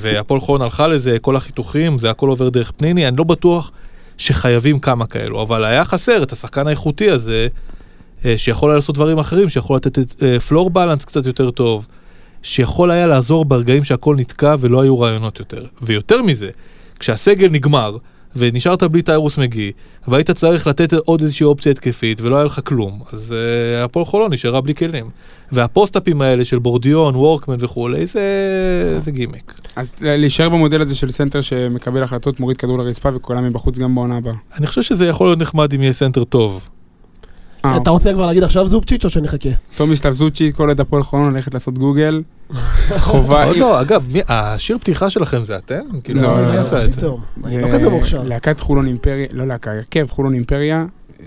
והפועל חולון הלכה לזה, כל החיתוכים, זה הכל עובר דרך פניני, אני לא בטוח שחייבים כמה כאלו, אבל היה חסר את השחקן האיכותי הזה, אה, שיכול היה לעשות דברים אחרים, שיכול לתת floor balance קצת יותר טוב, שיכול היה לעזור ברגעים שהכל נתקע ולא היו רעיונות יותר. ויותר מזה, כשהסגל נגמר, ונשארת בלי טיירוס מגי, והיית צריך לתת עוד איזושהי אופציה התקפית, ולא היה לך כלום, אז אה, הפועל חולון נשארה בלי כלים. והפוסט-אפים האלה של בורדיון, וורקמן וכולי, זה, זה גימיק. אז להישאר במודל הזה של סנטר שמקבל החלטות, מוריד כדור לרצפה וכולם מבחוץ גם בעונה הבאה. אני חושב שזה יכול להיות נחמד אם יהיה סנטר טוב. אה, אתה רוצה כבר להגיד עכשיו זופצ'יץ' או שנחכה? טומי סטבזוצ'י, כל עוד הפועל חולון הולכת לעשות גוגל. חובה. עוד לא, אגב, מי- השיר פתיחה שלכם זה אתם? כאילו, לא, מי לא, עשה את זה? פתאום. אה, לא כזה מוכשר. להקת חולון אימפריה, לא להקה, הרכב חולון אימפריה,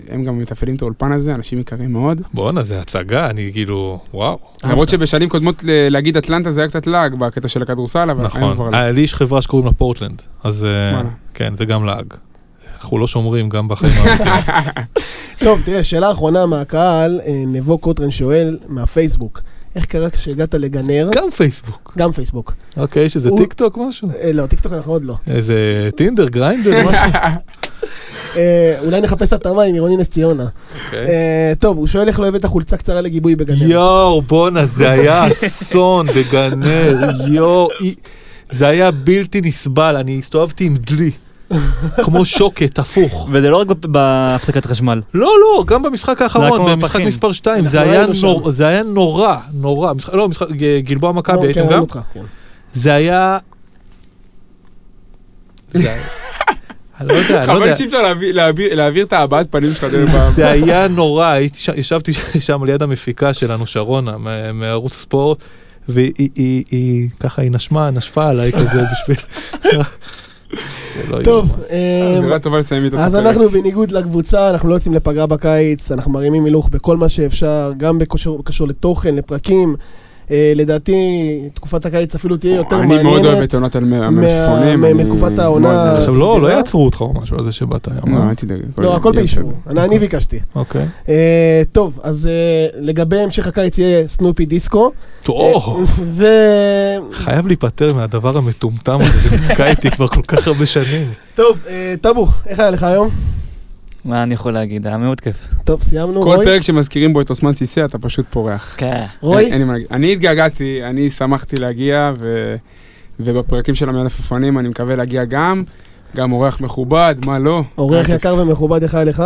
הם גם מתפעלים את האולפן הזה, אנשים יקרים מאוד. בואנה, זה הצגה, אני כאילו, וואו. למרות שבשנים קודמות ל- להגיד אטלנטה זה היה קצת לעג בקטע של הכדורסל, אבל נכון. לא. אה, לי יש חברה שקוראים לה פורטלנד, אז. כן, זה גם לעג. אנחנו לא שומרים גם בחיים האמיתיים. [LAUGHS] טוב, תראה, שאלה אחרונה מהקהל, אה, נבו קוטרן שואל מהפייסבוק, איך קרה כשהגעת לגנר? גם פייסבוק. גם פייסבוק. אוקיי, הוא- טיק טוק משהו? אה, לא, טיקטוק אנחנו עוד לא. איזה טינדר, גריינדר, [LAUGHS] משהו? אה, אולי נחפש התאמה עם עירוני נס ציונה. אוקיי. טוב, הוא שואל איך לא הבאת חולצה קצרה לגיבוי בגנר. יואו, בואנה, זה היה אסון בגנר, יואו, זה היה בלתי נסבל, אני הסתובבתי עם דלי, כמו שוקת, הפוך. וזה לא רק בהפסקת חשמל. לא, לא, גם במשחק האחרון, כמו במשחק. מספר 2, אנחנו זה היה היינו שם. נור- זה היה נורא, נורא. משחק- לא, משחק, גלבוע מכבי, כן, הייתם גם? כן. זה היה... אני לא יודע, אני לא חבל יודע. שאי אפשר להעביר- את הבעת פנים שלך. זה היה נורא, ישבתי [LAUGHS] שם ליד המפיקה שלנו, שרונה, מה- מערוץ הספורט, והיא היא- היא- היא- ככה, היא נשמה, נשפה עליי כזה בשביל... יהיה. טוב, אה. את אז. אנחנו בניגוד לקבוצה, אנחנו לא יוצאים לפגרה בקיץ, אנחנו מרימים הילוך בכל מה שאפשר, גם בקשור קשור לתוכן, לפרקים. אה, לדעתי, תקופת הקיץ אפילו תהיה יותר אני מעניינת. מאוד אוהב את מה- המלפפונים. אני מתקופת העונה. עכשיו, לא לא? יעצרו אותך או משהו על זה שבאת היום. לא, אה? אל תדאג. לא, הכל באישור. אני אני ביקשתי. אוקיי. אה, טוב, אז אה, לגבי המשך הקיץ יהיה סנופי דיסקו. ו... חייב להיפטר מהדבר המטומטם הזה שנתקע איתי כבר כל כך הרבה שנים. טוב, אה, טאבוך, איך היה לך היום? מה אני יכול להגיד? היה מאוד כיף. טוב, סיימנו. כל רועי? פרק שמזכירים בו את אוסמן סיסא, אתה פשוט פורח. כן. רועי? אין- אין. אני התגעגעתי, אני שמחתי להגיע, ו- ובפרקים של המלפפונים אני מקווה להגיע גם. גם אורח מכובד, מה לא? אורח היה יקר ומכובד, איך היה לך?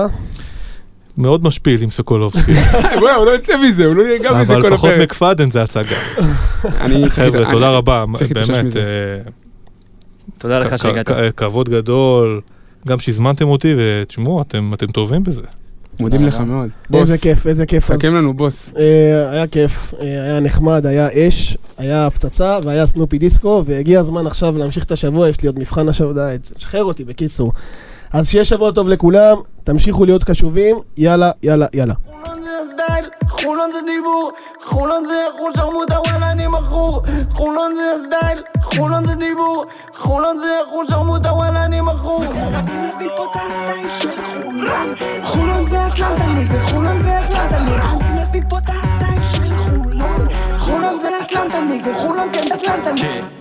מאוד משפיל עם סוקולובסקי. [LAUGHS] בוא'נה, הוא לא יוצא מזה, הוא לא גם מזה אבל כל לפחות הפרק. מקפדן זה הצגה. [LAUGHS] אני צריך... חבר'ה, תודה רבה, באמת. אה, תודה לך שהגעת. כבוד גדול, גם שהזמנתם אותי, ותשמעו, אתם אתם טובים בזה. מודים לך תודה. מאוד. איזה בוס, כיף, איזה כיף. אז סכם לנו בוס. אה, היה כיף, אה, היה נחמד, היה אש, היה פצצה והיה סנופי דיסקו, והגיע הזמן עכשיו להמשיך את השבוע, יש לי עוד מבחן עכשיו, די, שחרר אותי בקיצור. אז שיהיה שבוע טוב לכולם, תמשיכו להיות קשובים, יאללה, יאללה, יאללה. חולון זה חולון זה דיבור, חולון זה חול שרמוטה וואלה אני מכור חולון זה הסטייל, חולון זה דיבור, חולון זה חול שרמוטה וואלה אני מכור אני מביא פה את הסטייל חולון חולון זה אטלנטה חולון זה אטלנטה אני מביא פה את הסטייל חולון חולון זה אטלנטה חולון כן